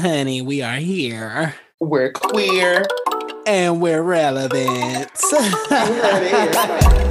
Honey, we are here. We're queer. And we're relevant.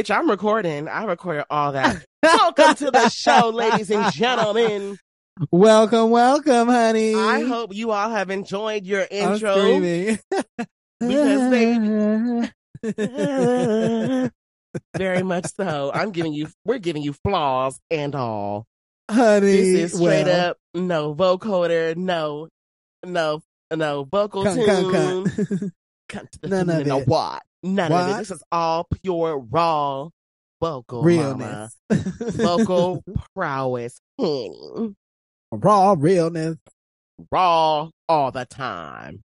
Bitch, I'm recording. I recorded all that. Welcome to the show, ladies and gentlemen. Welcome, welcome, honey. I hope you all have enjoyed your intro. Because Very much so. I'm giving you, we're giving you flaws and all. honey. This is straight well, up no vocoder, no, no, no vocal Come, tune. come, come. Cut to the None of no it. what? None of it. This is all pure raw vocal. Realness. vocal prowess, honey. Raw realness. Raw all the time.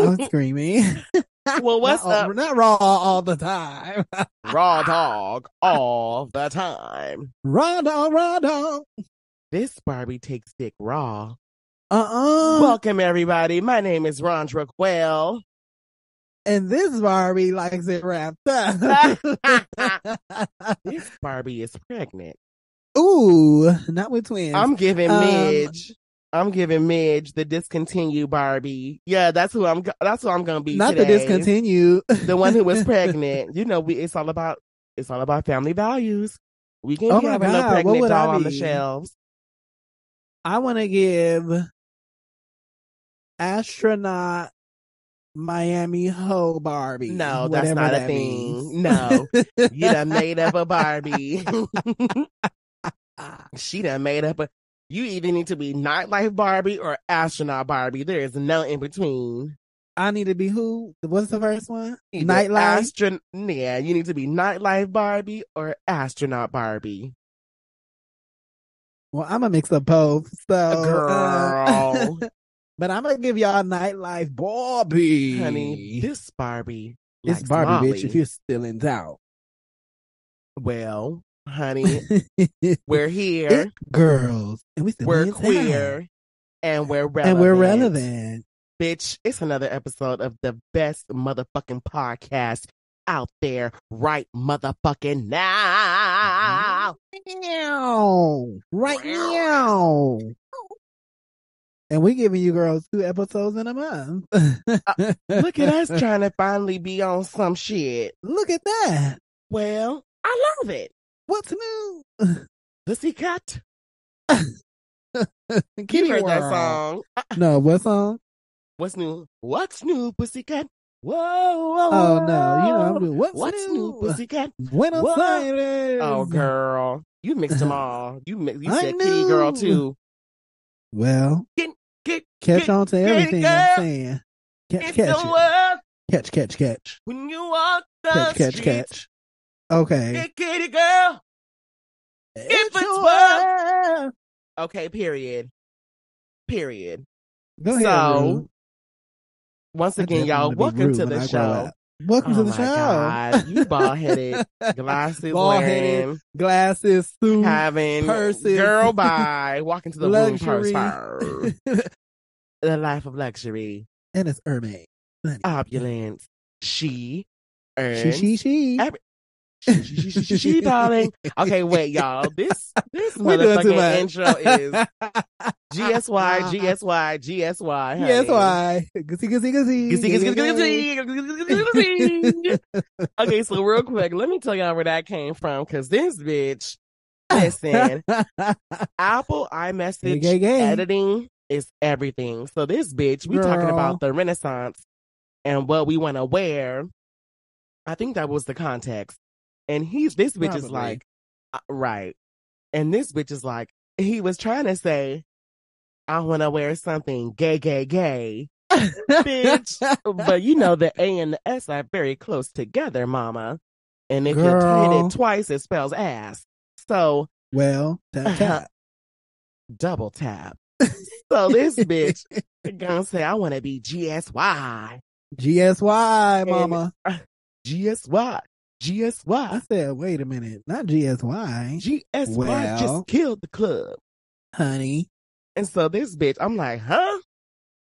I'm screaming. Well, what's not, up, Not raw all the time. raw dog all the time? raw dog, raw dog. This Barbie takes dick raw. Uh-uh. Welcome everybody. My name is Rondra Quell. And this Barbie likes it wrapped up. This Barbie is pregnant. Ooh, not with twins. I'm giving Um, Midge. I'm giving Midge the discontinued Barbie. Yeah, that's who I'm. That's who I'm gonna be. not today. the discontinued. The one who was pregnant. You know, we, it's all about. It's all about family values. We can't Oh having God, pregnant doll on the shelves. I want to give astronaut Miami Ho Barbie. No, that's not a that thing. means. No, you done made up a Barbie. she done made up a. You either need to be nightlife Barbie or astronaut Barbie. There is no in between. I need to be who? What's the first one? Nightlife. Astron- yeah, you need to be nightlife Barbie or astronaut Barbie. Well, I'm gonna mix up both. So, uh, Girl. but I'm gonna give y'all nightlife Barbie, Honey, this Barbie. It's Barbie, Molly. bitch. If you're still in doubt, Well, honey, we're here. It girls, and we still we're queer. And we're relevant. and we're relevant. Bitch, it's another episode of the best motherfucking podcast out there right motherfucking now. Right now. And we giving you girls two episodes in a month. Uh, look at us trying to finally be on some shit. Look at that. Well, I love it. What's new? Pussycat. Kitty You heard that World. song. No, what song? What's new? What's new, Pussycat? Whoa, whoa, Oh no, you know I'm doing what's, What's new? new, Pussycat? Buenos What? Oh, Aires. Oh, girl. You mixed them all. You mi- you I said kitty girl too. Well, Get, get, catch get, on to everything girl. I'm saying. Catch, catch, it. catch, catch, catch, when you walk the catch, catch, streets. catch. Okay. Get kitty girl. It's it's world. Okay, period. Period. Go ahead. So, Rue. Once again, y'all, welcome to the show. Welcome oh to the show. God. You bald headed, glasses Bald-headed, Glasses, suit, having purses. girl by walking to the room purse luxury. The life of luxury, and it's Hermes. Opulence. She earns she, she. she, she, she, she, she, she, darling. Okay, wait, y'all. This this motherfucking intro is GSY, GSY, GSY. Gussie. Okay, so real quick, let me tell y'all where that came from, because this bitch, listen, Apple iMessage Gay, gay, gay. editing is everything. So this bitch, we talking about the Renaissance and what we want to wear. I think that was the context. And he's this bitch is like, uh, right. And this bitch is like, he was trying to say, I want to wear something gay, gay, gay. bitch. But you know, the A and the S are very close together, mama. And if you hit it twice, it spells ass. So Well, tap, tap. double tap. So this bitch gonna say, I want to be GSY. GSY, And- mama. GSY. I said, wait a minute, not GSY, GSY Well. just killed the club. honey. And so this bitch, I'm like, huh?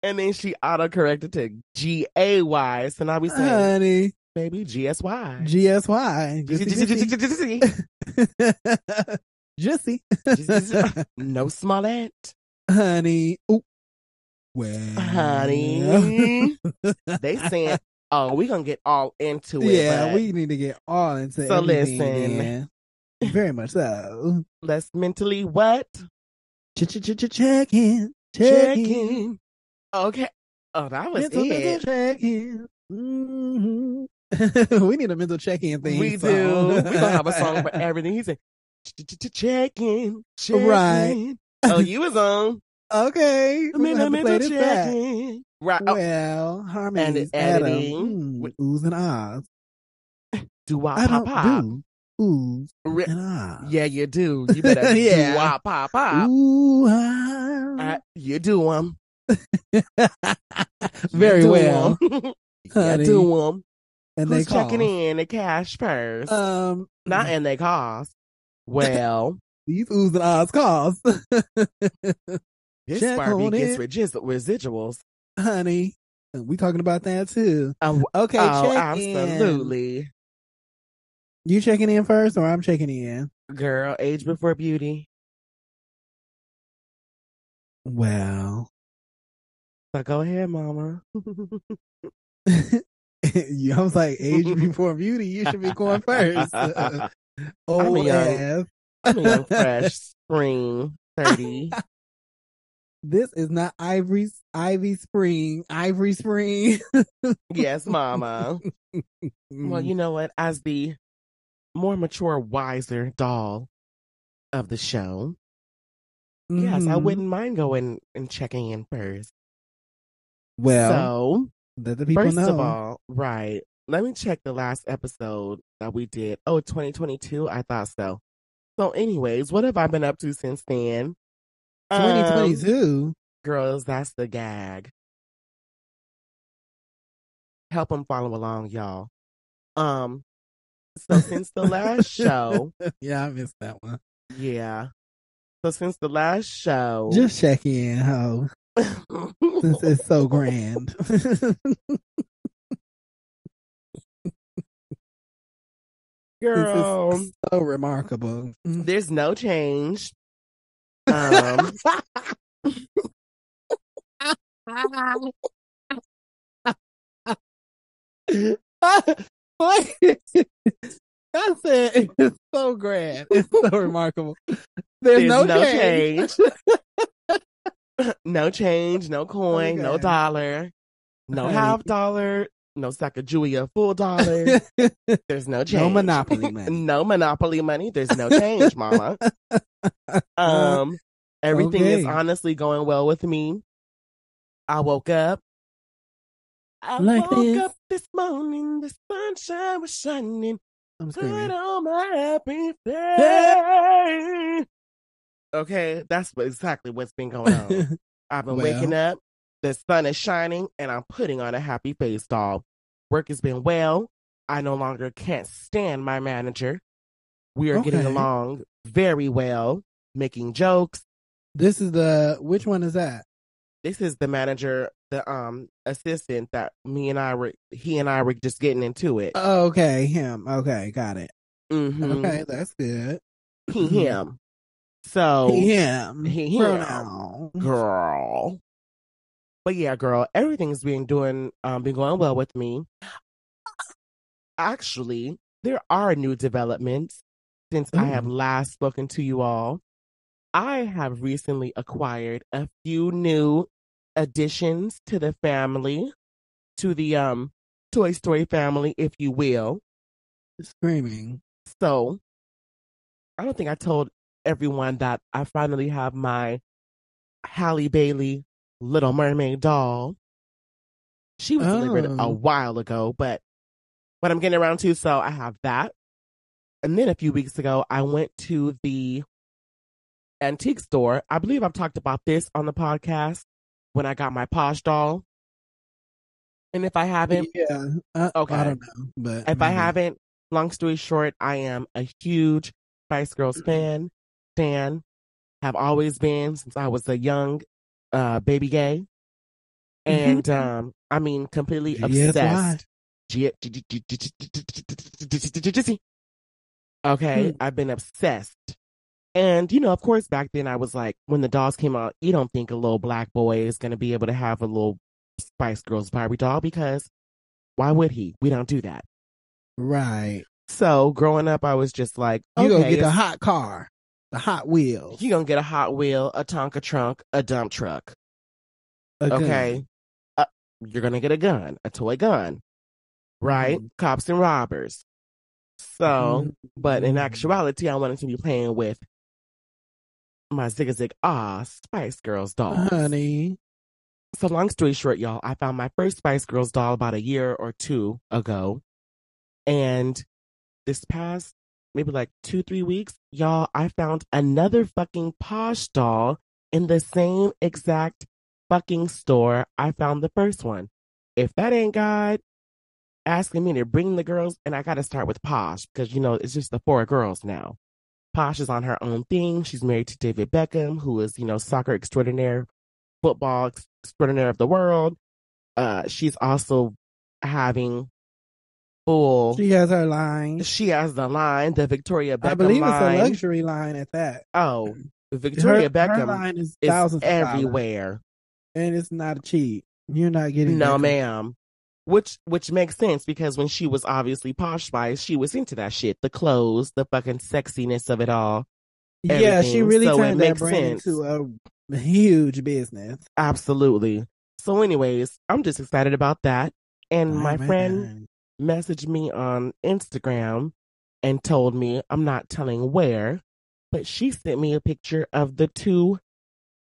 And then she auto corrected to G A Y. So now we say, Honey, baby, GSY. GSY. Juicy. no Smollett. honey. Ooh. Well, Honey. they saying, oh, we're gonna get all into it. yeah, but we need to get all into it. So listen. man. Very much so. let's mentally what? Ch ch ch ch check in, Check check in. Okay. Oh, that was Mental, mental it. check in. Mhm. we need a mental check in thing. We do. We gonna have a song for everything. He said, check in, check Right. in. Oh, you was on. Okay, we're gonna have to play this back. in. Right. Oh, Well, harmonies, And Adam, editing. mm, oohs and ahs. do wop I pop pop. do oohs Re- and ahs. Yeah, you do. You better Yeah. do wop pop pop. Ooh, ah. You do them. Very well, you honey. do them. and they Who's checking call. in the cash purse? Um, Not in their cost. Well, these oohs and ahs calls, this Check Barbie gets residuals. Honey. We talking about that too. Um, Okay, oh, check in. absolutely. You checking in first, or I'm checking in? Girl, age before beauty. Well, So go ahead, mama. I was like, age before beauty. You should be going first. Young. ass. I'm a young, fresh spring 30. This is not Ivory Ivy Spring. Ivory Spring. yes, mama. Well, you know what? As the more mature, wiser doll of the show, yes, I Mhm. wouldn't mind going and checking in first. Well, so, let the people first know. of all, right, let me check the last episode that we did. Oh, 2022? I thought so. So, anyways, what have I been up to since then? Um, 2022. girls, that's the gag. Help them follow along, y'all. Um, so since the last show, yeah, I missed that one. yeah. So since the last show, Just check in, ho. Since it's so grand. girl, so remarkable. there's no change. Um, Like, I said it's so grand. It's so remarkable. There's, there's no, no, change. change. no change, no coin, no dollar, no half dollar, no Sacagawea full dollar. There's no change. no monopoly money. no monopoly money. There's no change, mama. Um, everything is honestly going well with me. I woke up. I Like woke this. up this morning. The sunshine was shining. I'm Put screaming. on my happy face. Okay, that's exactly what's been going on. I've been Well. waking up. The sun is shining, and I'm putting on a happy face, doll. Work has been well. I no longer can't stand my manager. We are getting along very well, making jokes. This is the which one is that? This is the manager, the um assistant that me and I were he and I were just getting into it. Oh, okay, him. Okay, got it. Mhm. Okay, that's good. He him. So him. He, him. Pronoun. girl. But yeah, girl, everything's been doing um been going well with me. Actually, there are new developments since I have last spoken to you all. I have recently acquired a few new additions to the family, to the um Toy Story family, if you will. Screaming. So I don't think I told everyone that I finally have my Halle Bailey Little Mermaid doll. She was delivered a Oh. while ago, but what I'm getting around to, so I have that. And then a few weeks ago, I went to the antique store. I believe I've talked about this on the podcast when I got my Posh doll. And if I haven't, Yeah. Uh, Okay. I don't know, but if I haven't, long story short, I am a huge Spice Girls fan. Fan, have always been since I was a young uh, baby gay, and um, I mean, completely obsessed. Okay, Hmm. I've been obsessed. And, you know, of course, back then I was like, when the dolls came out, you don't think a little black boy is going to be able to have a little Spice Girls Barbie doll because why would he? We don't do that. Right. So growing up, I was just like, You gonna get the hot car, the Hot Wheels. you gonna get a Hot Wheel, a Tonka trunk, a dump truck. a. Okay. Uh, you're gonna get a gun, a toy gun, right? Mhm. Cops and robbers. So, but in Mhm. actuality, I wanted to be playing with my Zig Zig Ah Spice Girls doll. honey. So, long story short, y'all, I found my first Spice Girls doll about a year or two ago. And this past maybe like two, three weeks, y'all, I found another fucking Posh doll in the same exact fucking store I found the first one. If that ain't God asking me to bring the girls, and I got to start with Posh because, you know, it's just the four girls now. Posh is on her own thing. She's married to David Beckham, who is, you know, soccer extraordinaire, football ex- extraordinaire of the world. Uh, she's also having full. She has her line. She has the line, the Victoria Beckham I believe line. it's a luxury line at that. Oh, Victoria her, Beckham her line is, is thousands of everywhere. and it's not cheap. You're not getting No, Beckham. ma'am. Which which makes sense because when she was obviously Posh Spice, she was into that shit, the clothes, the fucking sexiness of it all. Yeah, she really so turned that brand sense. into a huge business. Absolutely. So, anyways, I'm just excited about that. And my Amen. friend messaged me on Instagram and told me I'm not telling where, but she sent me a picture of the two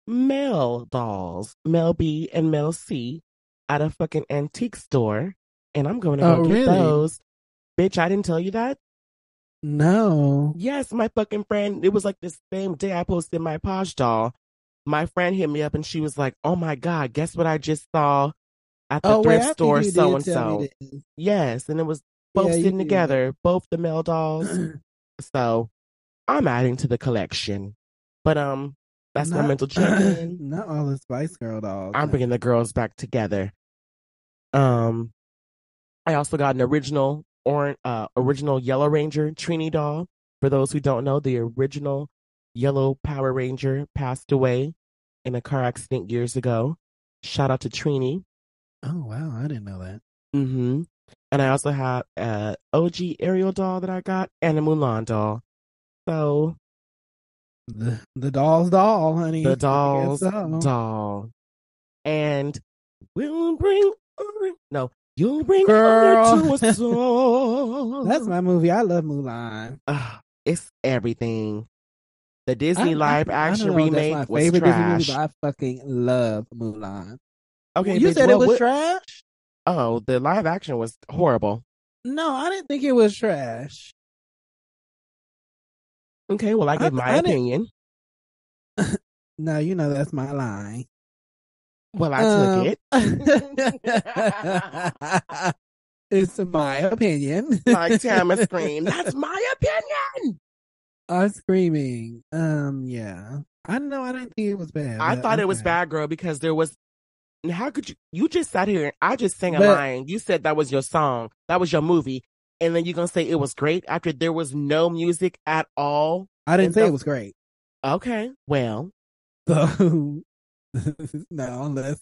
Mel dolls, Mel B and Mel C, at a fucking antique store. And I'm going to go Oh, get really? those. Bitch, I didn't tell you that? No. Yes, my fucking friend. It was like the same day I posted my Posh doll. My friend hit me up and she was like, "Oh my god, guess what I just saw at the Oh, thrift think store, so and so." Yes, and it was both Yeah, sitting did. together, both the Mel dolls. so I'm adding to the collection. But um, that's my mental check-in. Not all the Spice Girl dolls. I'm bringing the girls back together. Um, I also got an original or uh original Yellow Ranger Trini doll. For those who don't know, the original Yellow Power Ranger passed away in a car accident years ago. Shout out to Trini. Oh wow, I didn't know that. Mm-hmm. And I also have a OG Ariel doll that I got and a Mulan doll. So The the doll's doll, honey. The dolls so. doll. And we'll bring no, you'll bring Girl. to us all. That's my movie. I love Mulan. Ugh, it's everything. The Disney I- live I- I action if remake that's my was favorite Disney trash. movie, but I fucking love Mulan. Okay, you bitch, said what- it was what- trash? Oh, the live action was horrible. No, I didn't think it was trash. Okay, well I give my I opinion. No, you know that's my line. Well, I Um, took it. It's my opinion. like Tama scream. That's my opinion. I'm screaming. Um, yeah. I don't know. I didn't think it was bad. I thought it was bad, girl, because there was. How could you? You just sat here and I just sang a But- line. You said that was your song, that was your movie, and then you're gonna say it was great after there was no music at all. I didn't say it was great. Okay, well, So no, let's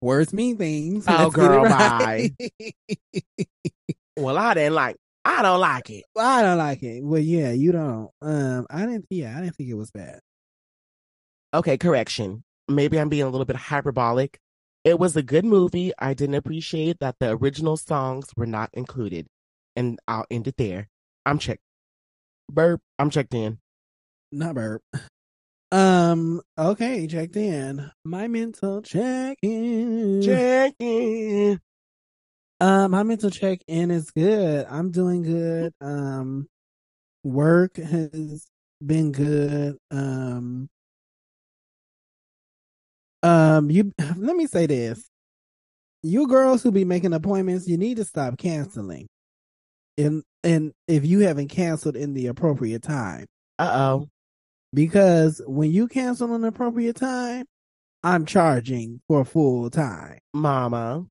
words mean things. Oh, girl, right. well, I didn't like. I don't like it. I don't like it. Well, yeah, you don't. Um, I didn't. Yeah, I didn't think it was bad. Okay, correction. Maybe I'm being a little bit hyperbolic. It was a good movie. I didn't appreciate that the original songs were not included. And I'll end it there. I'm checked. Burp. I'm checked in. Not burp. Um. Okay, checked in. My mental check in. Check in. Um, my mental check in is good. I'm doing good. Um, work has been good. Um, um, you let me say this: you girls who be making appointments, you need to stop canceling. And and if you haven't canceled in the appropriate time, Uh oh. because when you cancel in the appropriate time, I'm charging for full time. Mama.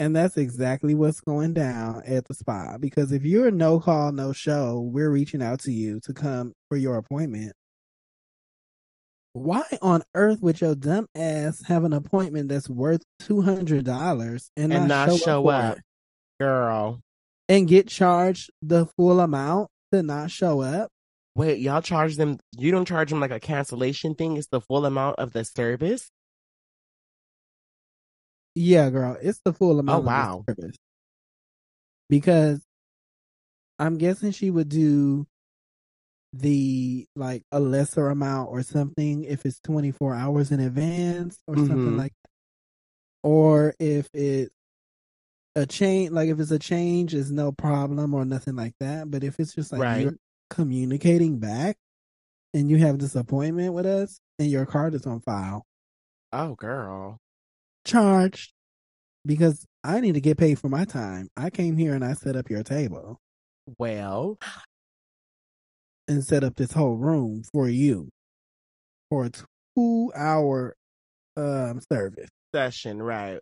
And that's exactly what's going down at the spa. Because if you're no call, no show, we're reaching out to you to come for your appointment. Why on earth would your dumb ass have an appointment that's worth two hundred dollars and, And not, not show, show up, up. Girl. and get charged the full amount to not show up? Wait, y'all charge them. You don't charge them like a cancellation thing. It's the full amount of the service. Yeah, girl, it's the full oh, amount. Oh, of the wow. service. Because I'm guessing she would do the like a lesser amount or something if it's 24 hours in advance or something Mhm. like that. Or if it's a change, like if it's a change, is no problem or nothing like that. But if it's just like Right. you're communicating back and you have this appointment with us and your card is on file, Oh, girl. charged because I need to get paid for my time. I came here and I set up your table Well, and set up this whole room for you for a two hour um service. session, right?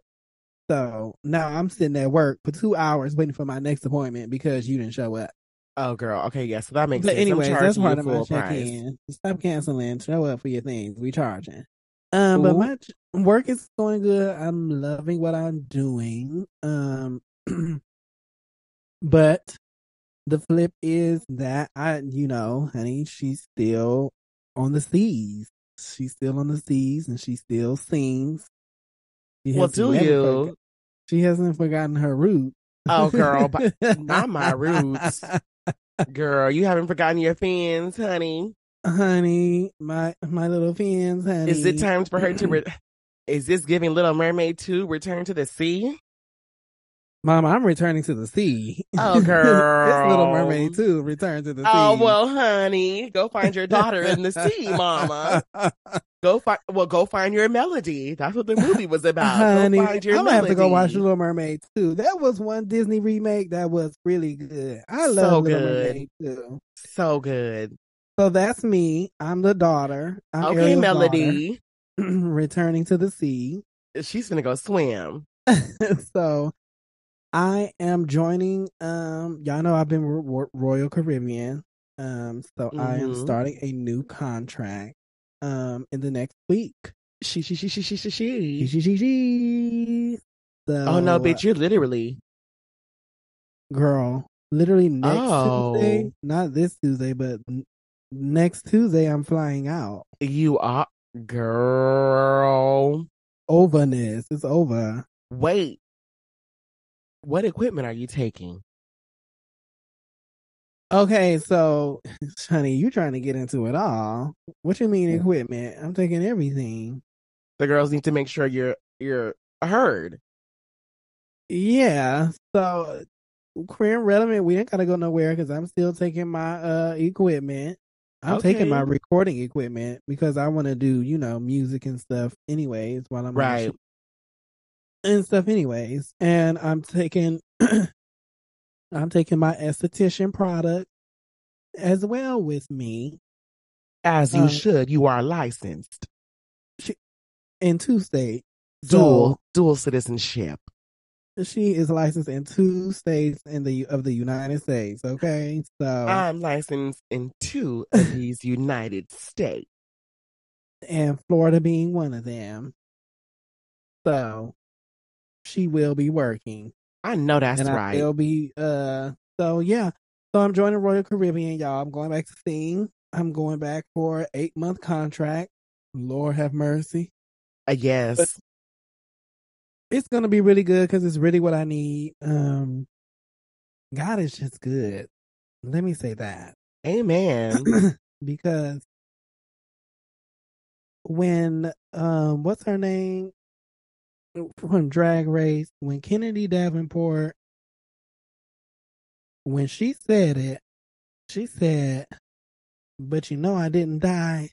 So now I'm sitting at work for two hours waiting for my next appointment because you didn't show up. Oh, girl. Okay, yeah. So that makes But sense. anyways, that's part of my check in. Stop canceling. Show up for your things. We charging. Um, but Ooh. my ch- work is going good. I'm loving what I'm doing. Um, but the flip is that I, you know, honey, she's still on the seas. She's still on the seas, and she still sings. She Well, do you? she hasn't forgotten her roots. Oh, girl, not my roots. Girl, you haven't forgotten your fans, honey. honey, my my little fans, honey. Is it time for her to? Re- is this giving Little Mermaid 2 Return to the Sea? Mom, I'm returning to the sea. Oh, girl. it's Little. Mermaid too. Return to the oh, sea. Oh well, honey, go find your daughter in the sea, Mama. Go find. Well, go find your melody. That's what the movie was about. Honey, I'm gonna have to go watch. Little Mermaid too. That was one Disney remake that was really good. I So love Little good. Mermaid too. So good. So that's me. I'm the daughter. I'm okay, Ariel's Melody. returning to the sea. She's gonna go swim. so I am joining. Um, y'all know I've been with Ro- Royal Caribbean. Um, so I am Mhm. starting a new contract. Um, in the next week. She, she, she, she, she, she, She, she. she, she. So, Oh no, bitch! You're literally. girl, literally next Oh. Tuesday, not this Tuesday, but n- next Tuesday, I'm flying out. You are, girl. Overness, it's over. Wait. What equipment are you taking? Okay, so honey, you trying to get into it all? What you mean equipment? I'm taking everything. The girls need to make sure you're you're heard. Yeah. So queer and relevant, we ain't gotta go nowhere because I'm still taking my uh equipment. I'm taking my recording equipment because I want to do, you know, music and stuff anyways while I'm Right. And stuff anyways. And I'm taking I'm taking my esthetician product as well with me. As you Um, should. You are licensed. in two states. Dual dual citizenship. She is licensed in two states in the of the United States. Okay, so I'm licensed in two of these United States. and Florida being one of them. So she will be working, I know that's and I right. will be. Uh, so yeah, so I'm joining Royal Caribbean, y'all. I'm going back to sing. I'm going back for an eight month contract. Lord have mercy. Uh, yes. it's gonna be really good because it's really what I need. Um, God is just good. Let me say that Amen. because when um, what's her name from Drag Race? When Kennedy Davenport, when she said it, she said, "But you know, I didn't die.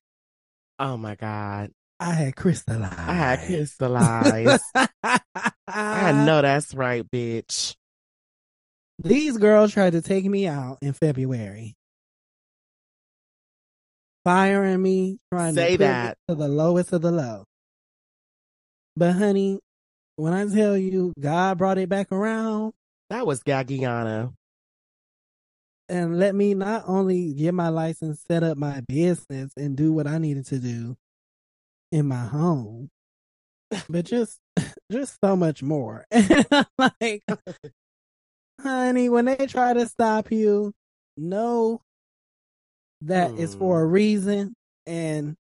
oh my God. I had crystallized. I had crystallized. I know that's right, bitch. These girls tried to take me out in February. Firing me, trying Say to that. me to the lowest of the low. But honey, when I tell you God brought it back around That was Gagiana. and let me not only get my license, set up my business and do what I needed to do in my home, but just just so much more. like honey, when they try to stop you, know that it's for hmm. a reason. And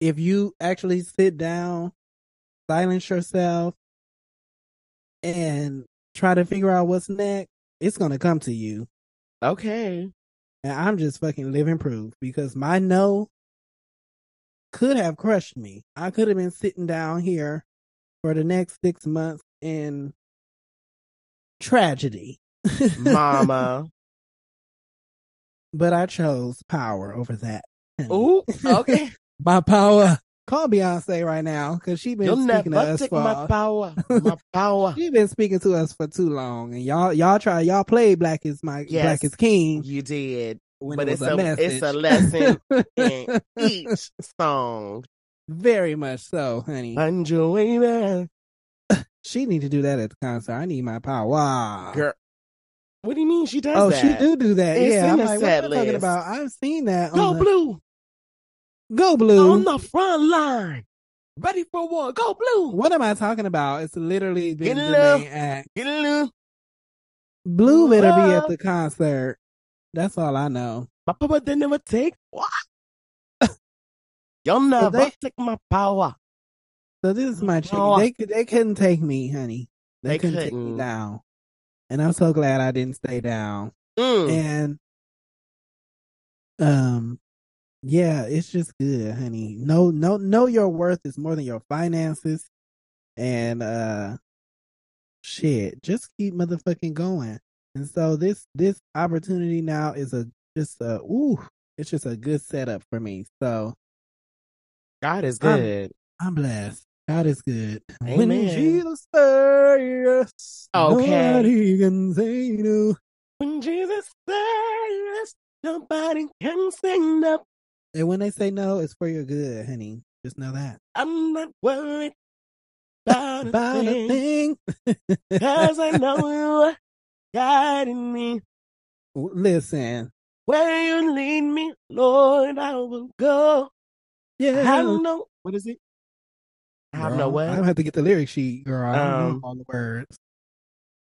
if you actually sit down, silence yourself, and try to figure out what's next, it's going to come to you. Okay. And I'm just fucking living proof because my no could have crushed me. I could have been sitting down here for the next six months in tragedy. Mama. but I chose power over that. Ooh, okay. My power. Call Beyonce right now because she been You'll speaking to us for. my power. My power. She been speaking to us for too long, and y'all, y'all try, y'all play Black is my Yes. Black is King You did. when but it it's a, a- it's a lesson in Each song. Very much so, honey. Baby. She need to do that at the concert. I need my power. Girl. What do you mean she does oh, that? she do do that. It's yeah, I'm like, what am talking about? I've seen that. Go on the- blue. Go blue. On the front line. Ready for war. Go blue. What am I talking about? It's literally been Get the main act. Get. Blue better be at the concert. That's all I know. My power they never take. What? You'll never they- take my power. So this is my chick. They they couldn't take me, honey. They, They couldn't, take couldn't. me down. And I'm so glad I didn't stay down. Mm. And um yeah, it's just good, honey. No no know your worth is more than your finances. And uh shit, just keep motherfucking going. And so this this opportunity now is a just a ooh, it's just a good setup for me. So God is I'm- good. I'm blessed. God is good. When Jesus say yes, Okay. nobody can say no. when Jesus says nobody can say no. And when they say no, it's for your good, honey. Just know that. I'm not worried about, About a thing. thing. Cause I know you are guiding me. Listen, Where you lead me, Lord, I will go. Yeah. I have no, what is it? I have no Girl, what? I don't have to get the lyric sheet, girl. I don't know Um, all the words.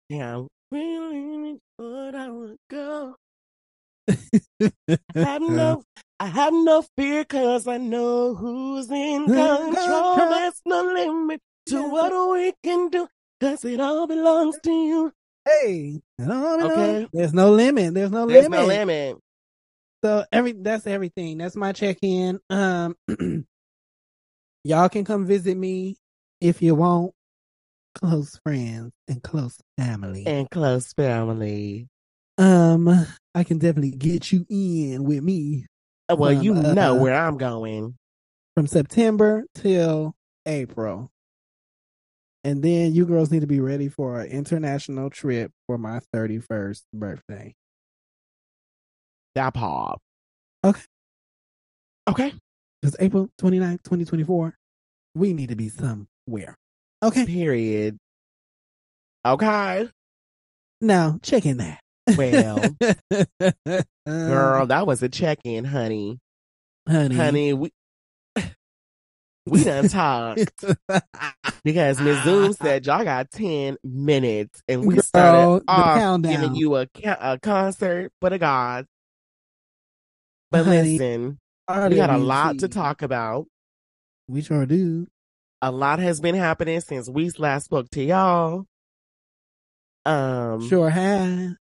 Yeah. Where you lead me, Lord, I will go. I have no, I have no fear cause I know who's in control. There's no limit to what we can do cause it all belongs to you. Hey, Okay. There's no limit. There's no There's limit. no limit. So every that's everything. That's my check in. Um, y'all can come visit me if you want. Close friends and close family. And close family. um, I can definitely get you in with me Well, Um, you uh, know where I'm going. from September till April. And then you girls need to be ready for an international trip for my 31st birthday. That pop. Okay. Okay. It's April 29th, 2024. We need to be somewhere. Okay. Period. Okay. Now, check in that. Well, girl, that was a check in, honey. honey. Honey, we we done talked because Ms. Zoom said y'all got 10 minutes and we Girl, started off giving you a, a concert for the gods. But Honey, listen, we got a lot to talk about. We sure do. A lot has been happening since we last spoke to y'all. Um, Sure have.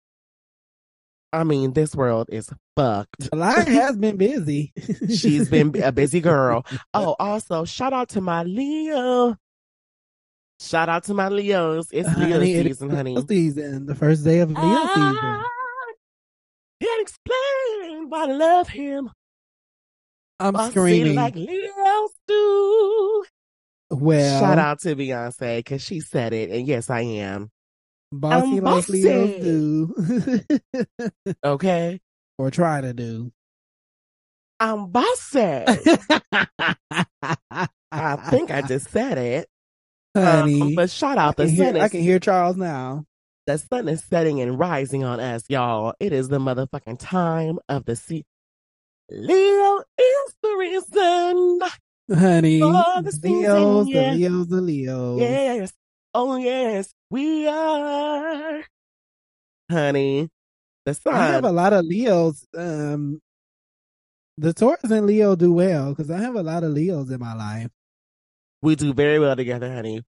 I mean, this world is fucked. A has been busy. She's been a busy girl. Oh, also, shout out to my Leo. Shout out to my Leos. It's Leo Honey, it season, honey. Leo season, the first day of Leo ah, season. I can't explain why I love him. I'm I screaming. like Leos do. well, Shout out to Beyonce because she said it, and yes, I am. Bossy I'm like Leos bossy. do, Okay, or try to do. I'm bossy. I think I just said it. honey. Um, but shout out the hear, sun I can hear Charles now. the sun is setting and rising on us, y'all. It is the motherfucking time of the sea. Leo is the reason. Honey, Oh, the season, Leos, yeah. the Leos, the Leos. Yes. Oh, yes. We are. Honey, the sun. I have a lot of Leos. Um, the Taurus and Leo do well because I have a lot of Leos in my life. We do very well together, honey.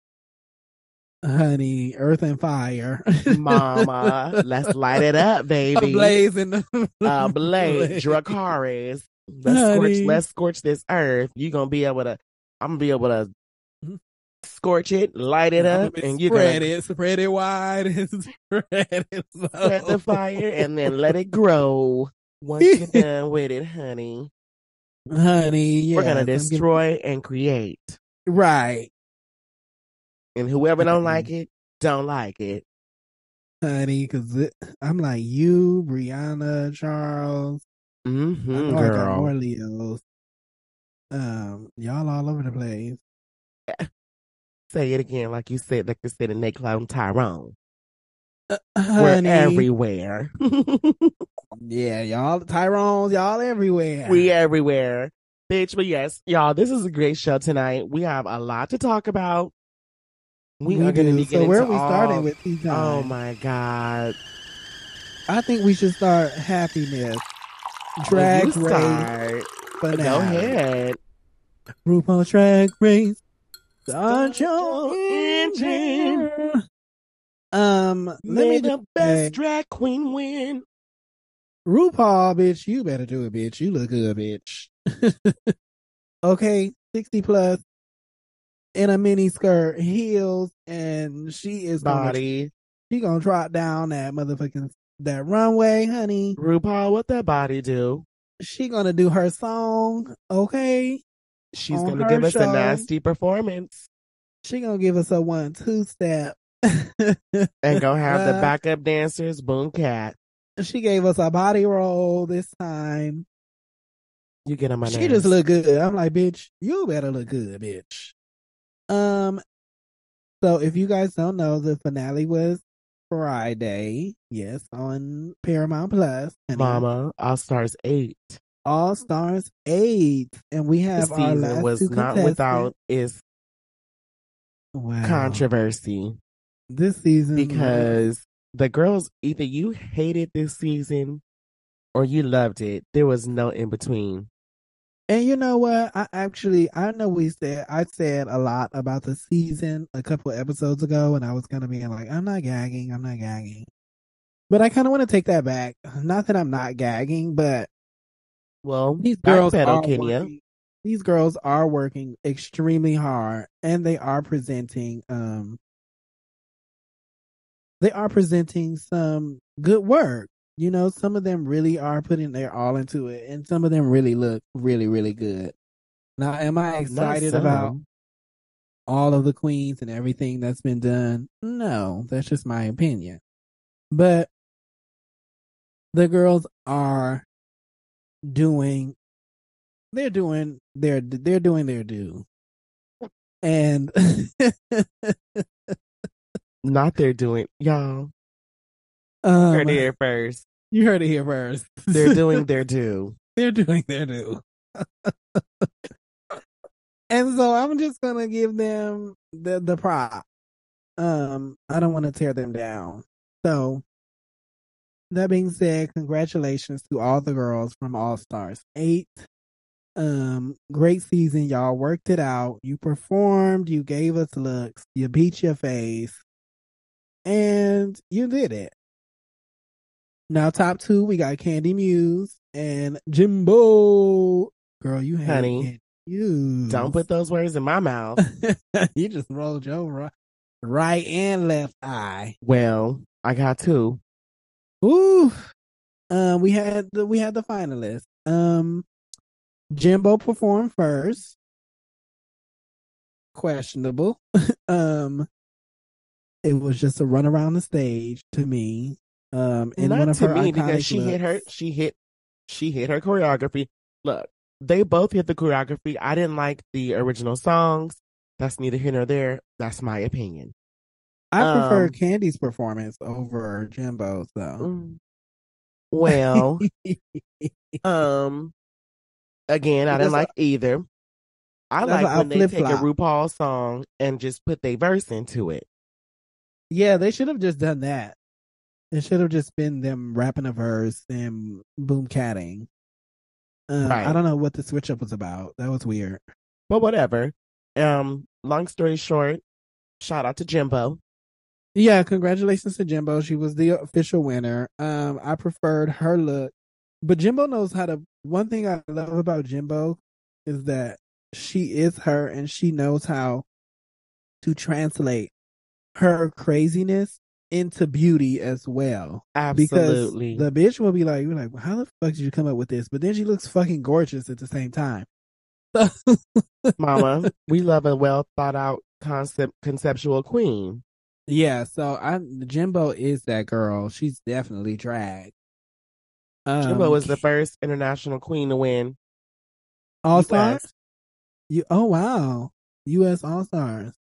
Honey, Earth and Fire, Mama, let's light it up, baby. A blazing, Uh, Blade, Dracarys. Let's scorch, let's scorch this earth. You're going to be able to, I'm going to be able to scorch it, light it up, and going spread to it, spread it wide, and spread it. set the fire and then let it grow. Once you're done with it, honey, honey. Yes, we're to destroy and create. right, And whoever don't like it, don't like it. honey. Because I'm like you, Brianna, Charles. Mm-hmm, know I got more girl. Leos. Um, y'all all over the place. Say it again, like you said, like you said in Nate Cloud and Tyrone. Uh, We're everywhere. Yeah, y'all Tyrone's, y'all everywhere. we everywhere. Bitch, but yes, y'all, this is a great show tonight. We have a lot to talk about. We, We are going to be So where are we all- starting with tea time? Oh my god. I think we should start happiness. Drag race start. finale. Go ahead. RuPaul's Drag Race. Start your engine. Um, let May me the just best say, drag queen win. RuPaul, bitch, you better do it, bitch. You look good, bitch. okay, sixty plus in a mini skirt, heels, and she is gonna Body. she gonna trot down that motherfucking that runway, honey. RuPaul, what that body do? She gonna do her song, okay? She's going to give us a nasty performance She gonna give us a one two step. and go have the Uh, backup dancers, Boom Cat. She gave us a body roll this time. You get on my she nerves. just look good. I'm like, bitch, you better look good, bitch. Um, so if you guys don't know, the finale was Friday. Yes, on Paramount Plus. Mama, All Stars 8. All Stars eight, and we have our season last was two not without its wow. controversy This season was- because the girls, either you hated this season or you loved it. There was no in between. And you know what? I actually I know we said I said a lot about the season a couple of episodes ago, and I was gonna be like, I'm not gagging, I'm not gagging. But I kind of want to take that back. Not that I'm not gagging, but Well, these girls are Kenya. working. These girls are working extremely hard, and they are presenting. Um, they are presenting some good work. You know, some of them really are putting their all into it, and some of them really look really, really good. Now, am I excited about? all of the queens and everything that's been done. No, that's just my opinion. But the girls are doing they're doing their they're doing their due. And not they're doing y'all. Um, heard it here first. You heard it here first. They're doing their due. They're doing their due. and so I'm just gonna give them the the prop. Um, I don't want to tear them down. So that being said, congratulations to all the girls from All Stars 8. Um, great season, y'all worked it out. You performed, you gave us looks, you beat your face, and you did it. Now, top two, we got Candy Muse and Jimbo. Girl, you honey, you don't put those words in my mouth. you just rolled your right and left eye. Well, I got two. Ooh. Um, we had the we had the finalists. Um, Jimbo performed first. Questionable. um, it was just a run around the stage to me. Um, in Not one of to her me because she looks. hit her. She hit. She hit her choreography. Look, they both hit the choreography. I didn't like the original songs. That's neither here nor there. That's my opinion. I prefer um, Candy's performance over Jimbo's though. Mm. Well, um, again, I didn't like either. I like I when they take a. RuPaul song and just put their verse into it. Yeah, they should have just done that. It should have just been them rapping a verse and boom catting. Um, Right. I don't know what the switch up was about. That was weird. But whatever. Um, long story short, shout out to Jimbo. Yeah, congratulations to Jimbo. She was the official winner. Um, I preferred her look, but Jimbo knows how to. One thing I love about Jimbo is that she is her, and she knows how to translate her craziness into beauty as well. Absolutely. Because the bitch will be like, "You're like, how the fuck did you come up with this?" But then she looks fucking gorgeous at the same time. Mama, we love a well thought out concept conceptual queen. Yeah, so I Jimbo is that girl. She's definitely drag. Um, Jimbo was the first international queen to win. All Stars. You oh wow, U.S. All Stars.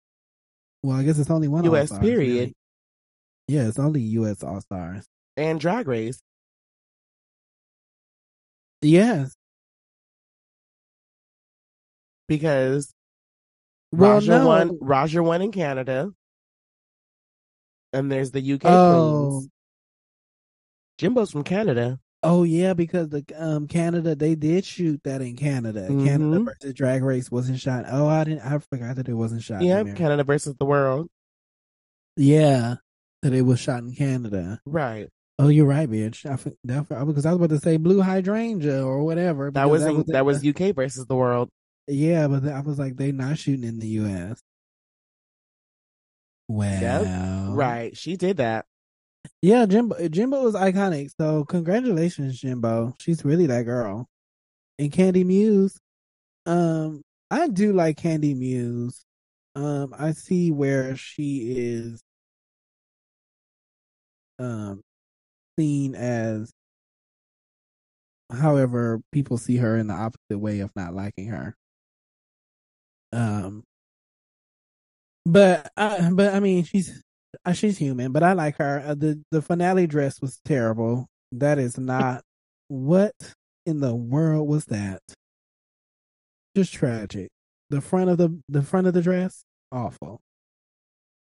Well, I guess it's only one US All-Stars, period. really. Yeah, it's only U.S. All Stars. and Drag Race. Yes. because Well, Ra'Jah no. won. Ra'Jah won in Canada, and there's the UK Oh. queens. Jimbo's from Canada. Oh yeah, because the um Canada they did shoot that in Canada. Canada Mhm. versus Drag Race wasn't shot. Oh, I didn't. I forgot that it wasn't shot. Yeah, Canada versus the world. Yeah, that it was shot in Canada. Right. Oh, you're right, bitch. I that, because I was about to say Blue Hydrangea or whatever. That was in, that was UK versus the world. yeah, but I was like, they not shooting in the U.S. Well, Right. She did that. Yeah, Jimbo. Jimbo is iconic. So congratulations, Jimbo. She's really that girl. And Candy Muse, um, I do like Candy Muse. Um, I see where she is, um, seen as, however, people see her in the opposite way of not liking her. Um, but I, but I mean, she's uh, she's human, but I like her. Uh, the The finale dress was terrible. That is not what in the world was that. Just tragic. The front of the the front of the dress, awful.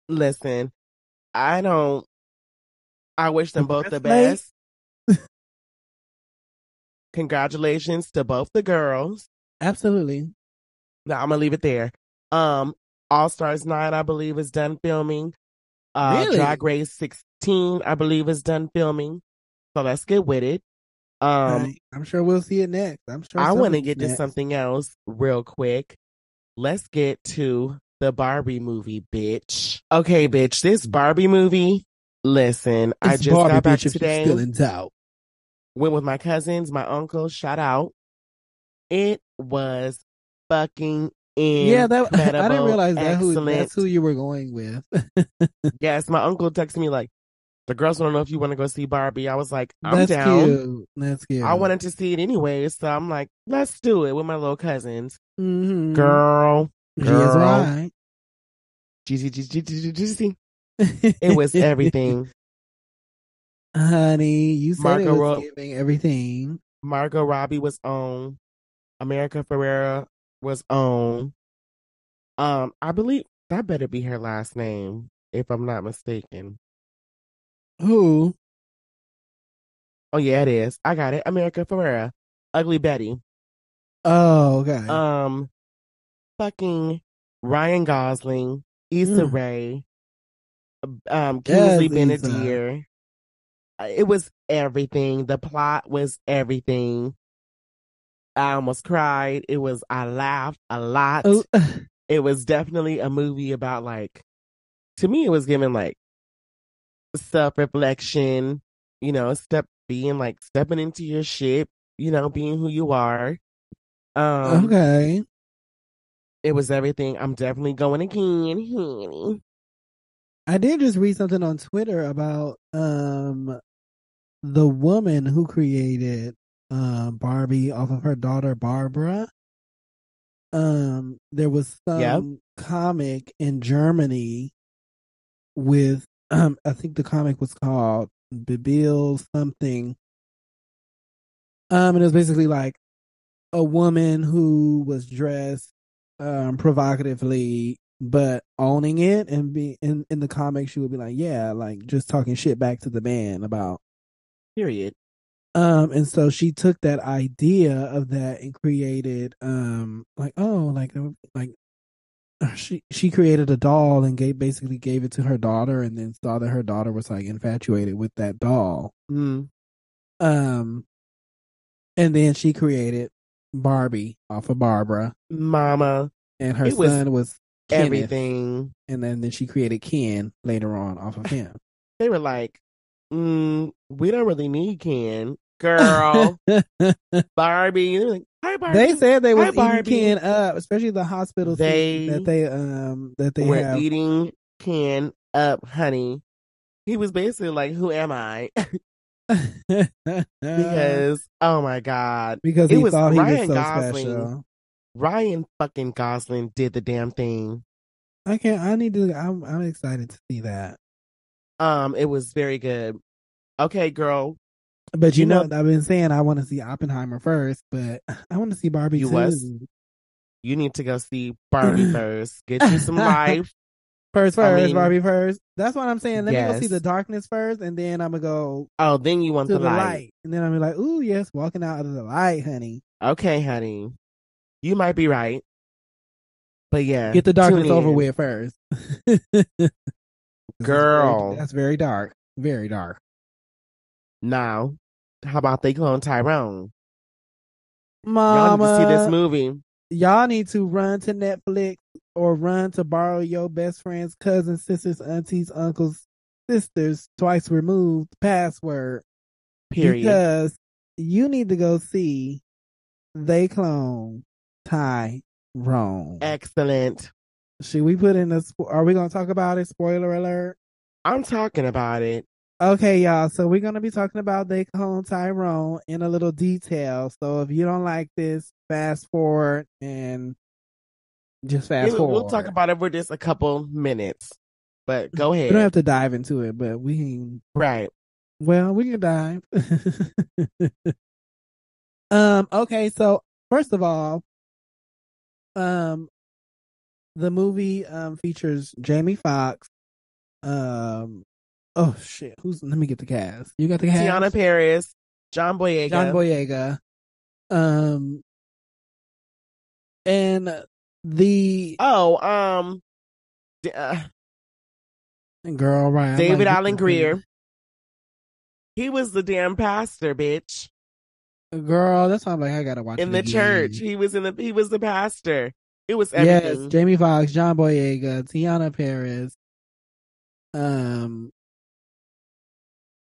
Listen, I don't. I wish them The both the best. Congratulations to both the girls. Absolutely. Now I'm gonna leave it there. Um, All Stars Nine, I believe, is done filming. Uh, Really? Drag Race 16, I believe, is done filming. So let's get with it. Um, I- I'm sure we'll see it next. I'm sure. I want to get to something else real quick. Let's get to the Barbie movie, bitch. Okay, bitch, this Barbie movie. Listen, I just Barbie, got back today. Still in doubt. went with my cousins, my uncle, shout out. It was fucking yeah, that I didn't realize that who that's who you were going with. Yes, my uncle texted me like, the girls want to know if you want to go see Barbie. I was like, I'm that's down. cute. That's cute. I wanted to see it anyway, so I'm like, let's do it with my little cousins. mm-hmm. Girl, girl. right. It was everything. Honey, you said it was giving everything. Margot Robbie was on. America Ferrera was on. Um, I believe that better be her last name, if I'm not mistaken. Who? Oh yeah, it is. I got it. America Ferrera, Ugly Betty. Oh, okay. Um, fucking Ryan Gosling, Issa Mm. Rae, um, Kingsley Yes, Issa. Ben-Adir. Uh, It was everything. The plot was everything. I almost cried. It was. I laughed a lot. Oh, It was definitely a movie about like. To me, it was giving like self reflection. You know, step being like stepping into your shit. You know, being who you are. Um, okay. It was everything. I'm definitely going again, honey. I did just read something on Twitter about um the woman who created uh, Barbie off of her daughter Barbara. Um, there was some Yep. comic in Germany with um, I think the comic was called Bibil something. Um, and it was basically like a woman who was dressed um provocatively but owning it and be in in the comic she would be like yeah like just talking shit back to the man about Period. Um and so she took that idea of that and created um like oh like like she she created a doll and gave basically gave it to her daughter and then saw that her daughter was like infatuated with that doll Mm. um and then she created Barbie off of Barbara Mama, and her It was son was Kenneth. everything. and then then she created Ken later on off of him. They were like, mm, we don't really need Ken. Girl, Barbie. They like, hi, Barbie. they said they was eating. Ken up, especially the hospital They that they um that they were have. eating Ken up, honey. He was basically like, who am I? because, oh my God. because it he was thought he Ryan was so Gosling. special. Ryan fucking Gosling did the damn thing. I can't. I need to. I'm. I'm excited to see that. Um, it was very good. Okay, girl. But you, You know, know- I've been saying I want to see Oppenheimer first, but I want to see Barbie You too. was? You need to go see Barbie first. Get you some life. First, I first, mean- Barbie first. That's what I'm saying. Let me go see the darkness first, and then I'm gonna go Oh, then you want to the, the light. light. and then I'm like, "Ooh, yes, walking out of the light, honey." Okay, honey. You might be right. But yeah. Get the darkness over in. with first. Girl. that's very dark. Very dark. Now, how about they clone Tyrone? Mama, Y'all need to see this movie. y'all need to run to Netflix or run to borrow your best friend's cousins, sisters, aunties, uncles, sisters twice removed password Period. because you need to go see they clone Tyrone. Excellent. Should we put in a? Are we gonna talk about it? Spoiler alert. I'm talking about it. Okay, y'all. So we're gonna be talking about they clone Tyrone in a little detail. So if you don't like this, fast forward and just fast We'll, forward. we'll talk about it for just a couple minutes. But go ahead. We don't have to dive into it, but we can. right. Well, we can dive. um. Okay. So first of all, um, the movie um features Jamie Foxx. Um. Oh shit! Who's? Let me get the cast. You got the cast. Teyonah Parris, John Boyega. John Boyega. Um, and the Oh, um, uh, girl, right? David like, Alan Grier. He was the damn pastor, bitch, Girl, that's why I'm like, I gotta watch in it the church. He was in the. He was the pastor. It was Yes. Jamie Foxx, John Boyega, Teyonah Parris, um,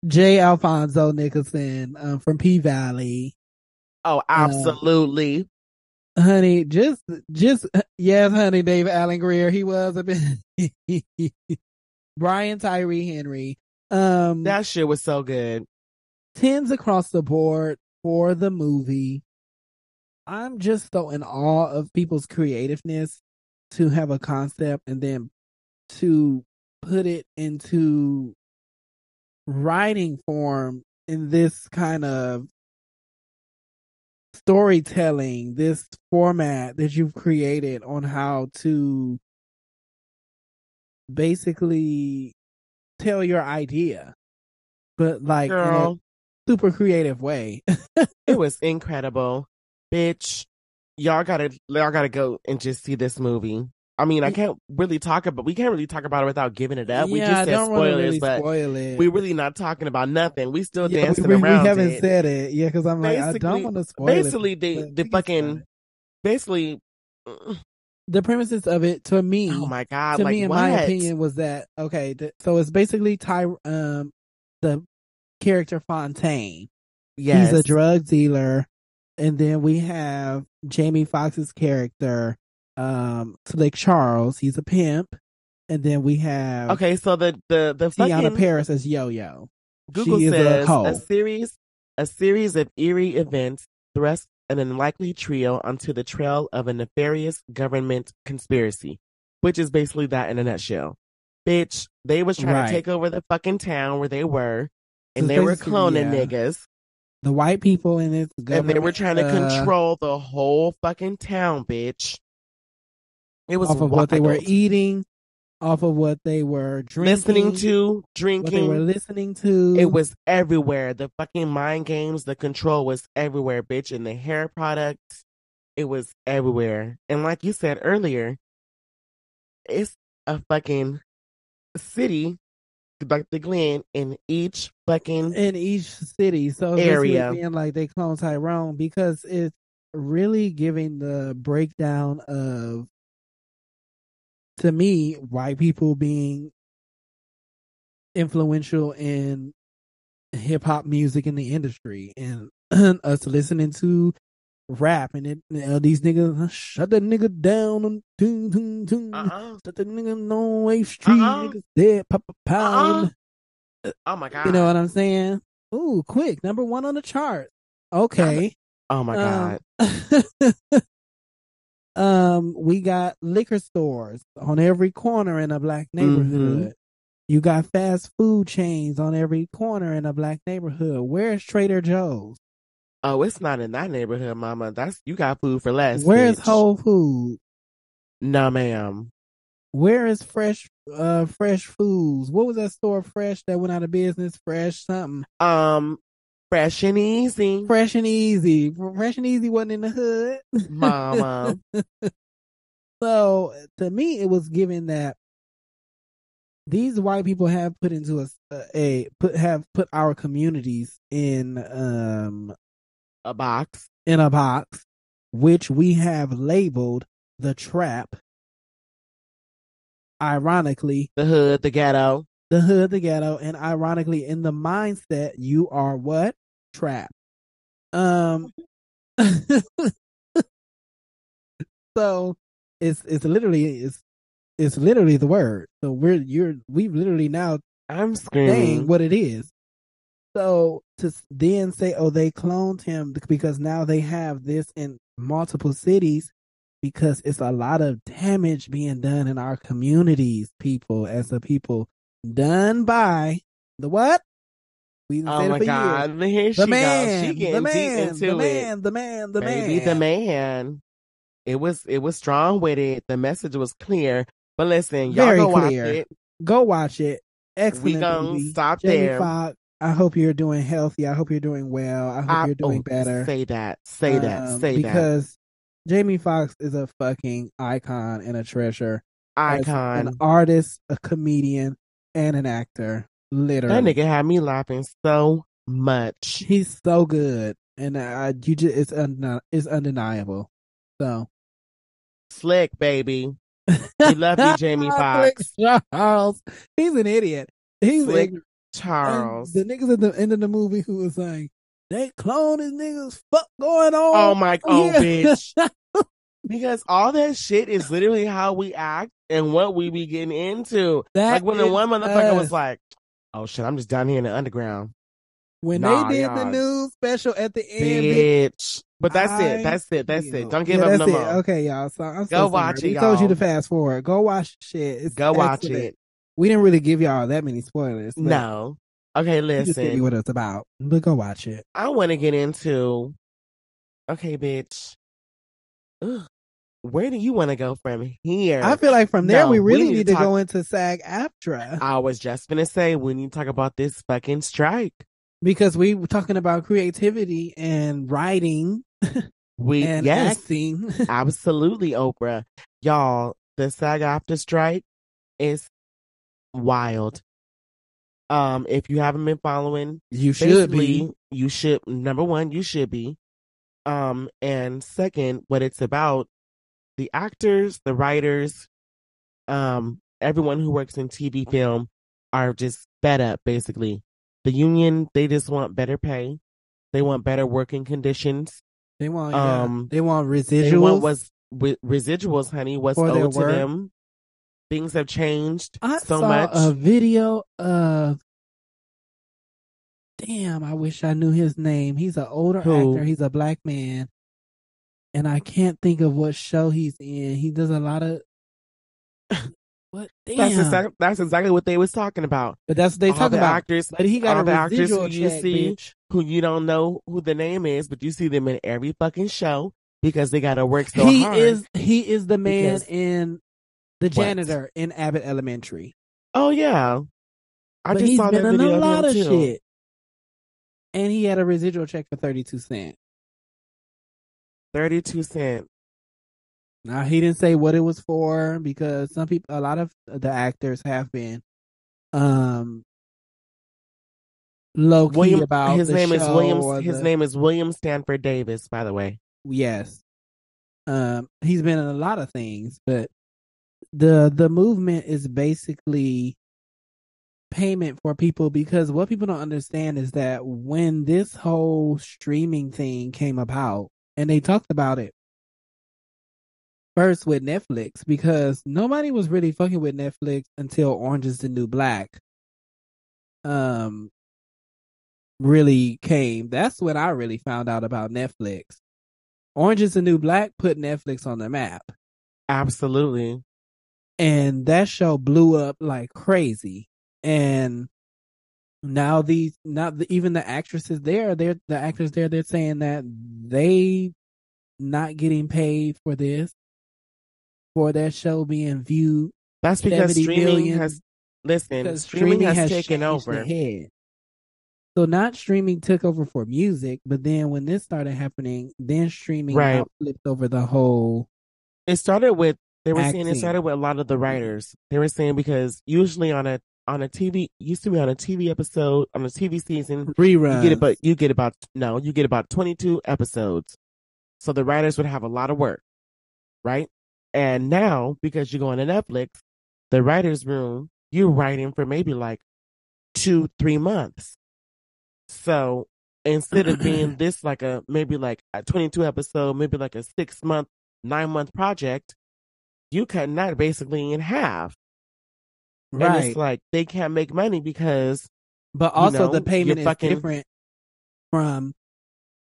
J. Alfonso Nicholson um, from P Valley. oh, absolutely. honey, just, just, yes, honey, David Alan Grier. He was a bit, Brian Tyree Henry. Um, that shit was so good. Tens across the board for the movie. I'm just so in awe of people's creativeness to have a concept and then to put it into writing form in this kind of storytelling, this format that you've created on how to basically tell your idea, but like Girl, super creative way. it was incredible. Bitch, y'all gotta y'all gotta go and just see this movie. I mean, I can't really talk about we can't really talk about it without giving it up. we just said spoilers, really but spoil it. we really not talking about nothing. We still Yeah, dancing we, we around haven't it. said it. Yeah, because I'm like, I don't want to spoil it. Basically, the the we spoil fucking basically. the premises of it to me. Oh my god! to like me, in what? my opinion, was that okay? th- so it's basically Ty, um, the character Fontaine. yes, He's a drug dealer, and then we have Jamie Foxx's character, um, Slick Charles. He's a pimp, and then we have Okay, so the the the Teyonah Parris as Yo Yo. Google she is a says a series a series of eerie events thrust an unlikely trio onto the trail of a nefarious government conspiracy, which is basically that in a nutshell. Bitch, they was trying Right. to take over the fucking town where they were, and So they were cloning yeah. niggas, The white people in this and they were trying to uh, control the whole fucking town, bitch. It was off of what they were eating, off of what they were drinking, listening to, what they drinking, were listening to. It was everywhere. The fucking mind games, the control was everywhere, bitch. And the hair products, it was everywhere. And like you said earlier, it's a fucking city, like the Glen, in each fucking in each city. So it's Area. being like they clone Tyrone because it's really giving the breakdown of to me white people being influential in hip hop music in the industry and us listening to rap and it uh, these niggas uh, shut that nigga down um, toon, toon, toon. uh-uh. shut that nigga on Wave Street Uh-uh. niggas dead pop a pound Oh my god. you know what I'm saying? Ooh, quick, number one on the chart. Okay. oh my god. Um, um, we got liquor stores on every corner in a black Mm-hmm. neighborhood. You got fast food chains on every corner in a black neighborhood. Where's Trader Joe's? Oh, it's not in that neighborhood, mama. That's you got food for less. Where's bitch. Whole Food? No, ma'am. Where is Fresh uh Fresh Foods? What was that store Fresh that went out of business? Fresh something. Um, fresh and easy, Fresh and Easy. Fresh and Easy wasn't in the hood. mama. So to me, it was given that these white people have put into a, a put have put our communities in um a box. in a box, which we have labeled the trap. Ironically, The hood, the ghetto. the hood, the ghetto, and ironically, in the mindset, you are what trap. Um. so it's it's literally it's it's literally the word. So we're you're we've literally now I'm saying what it is. So to then say, oh, they cloned him because now they have this in multiple cities because it's a lot of damage being done in our communities, people, as a people done by the what? We Oh my god, here The she man, goes. She getting the man, deep into the it. man, the man, the Baby, man. the man. It was it was strong with it. The message was clear. But listen, y'all Very go clear. watch it. Go watch it. Excellent We gonna movie. stop Jamie there. Foxx, I hope you're doing healthy. I hope you're doing well. I hope I- you're doing oh, better. Say that. Say that. Um, Say that. because Jamie Foxx is a fucking icon and a treasure. As Icon. an artist, a comedian, and an actor. Literally, That nigga had me laughing so much. he's so good, and uh, you just it's un- it's undeniable. So Slick, baby. We love you, Jamie Foxx. Charles, he's an idiot. He's Slick ignorant. Charles. And the niggas at the end of the movie who was saying they clone his niggas. Fuck going on? Oh my oh Yeah. bitch. because all that shit is literally how we act and what we be getting into. That like when the one motherfucker was like, "Oh shit, I'm just down here in the underground." When Nah, they did the news special at the end, bitch. But that's I it. That's it. That's feel- it. Don't give yeah, up no it. more. Okay, y'all. So I'm so Go sorry. watch it, We told you to fast forward. Go watch shit. It's Go watch excellent. it. We didn't really give y'all that many spoilers. No. Okay, listen. you what it's about. But go watch it. I want to get into. Okay, bitch. Ugh. Where do you want to go from here? I feel like from there No, we we really need to need to talk- go into SAG AFTRA I was just gonna say we need to talk about this fucking strike. because we were talking about creativity and writing We and yes, acting. absolutely, Oprah. Y'all, the SAG AFTRA strike is wild. Um, if you haven't been following, you should be. you should number one, you should be. Um, and second, what it's about, the actors, the writers, um, everyone who works in TV film are just fed up, basically. The union, they just want better pay. They want better working conditions. They want yeah. Um, they want They residuals. want what's wi- residuals, honey, what's For owed to work. them. Things have changed I so saw much. a video of. Damn, I wish I knew his name. He's an older Who? actor. He's a black man, and I can't think of what show he's in. He does a lot of. what? Damn. that's, exactly, that's exactly what they was talking about. but that's what they all talking the about. actors, But he got all a the actors who you check, see bitch. who you don't know who the name is, but you see them in every fucking show because they got to work so he hard. is he is the man in the What? janitor in Abbott Elementary. oh yeah, I but just he's saw been that in video a lot him of shit. And he had a residual check for thirty two cents. Thirty-two cent. Now he didn't say what it was for because some people, a lot of the actors have been, um, low key William. about His name is William. His the- name is William Stanford Davis. By the way, Yes. Um, he's been in a lot of things, but the the movement is basically payment for people because what people don't understand is that when this whole streaming thing came about and they talked about it first with Netflix because nobody was really fucking with Netflix until Orange is the New Black um really came. That's when I really found out about Netflix. Orange is the New Black put Netflix on the map. absolutely. And that show blew up like crazy. And now these not the, even the actresses there, they're the actors there, they're saying that they not getting paid for this, for their show being viewed. That's because 70 streaming million has. Listen, Because streaming, has, taken over. So not streaming took over for music, but then when this started happening, then streaming Right. flipped over the whole. It started with they were saying it started with a lot of the writers. They were saying because usually on a on a TV used to be on a TV episode on a TV season rerun. you get about you get about no you get about twenty two episodes. So the writers would have a lot of work, right? And now because you're going to Netflix, the writers' room you're writing for maybe like two three months. So instead of being this like a maybe like a 22 episode, maybe like a six month, nine month project, you cut that basically in half. And right. it's like they can't make money because But you also know, the payment is fucking- different from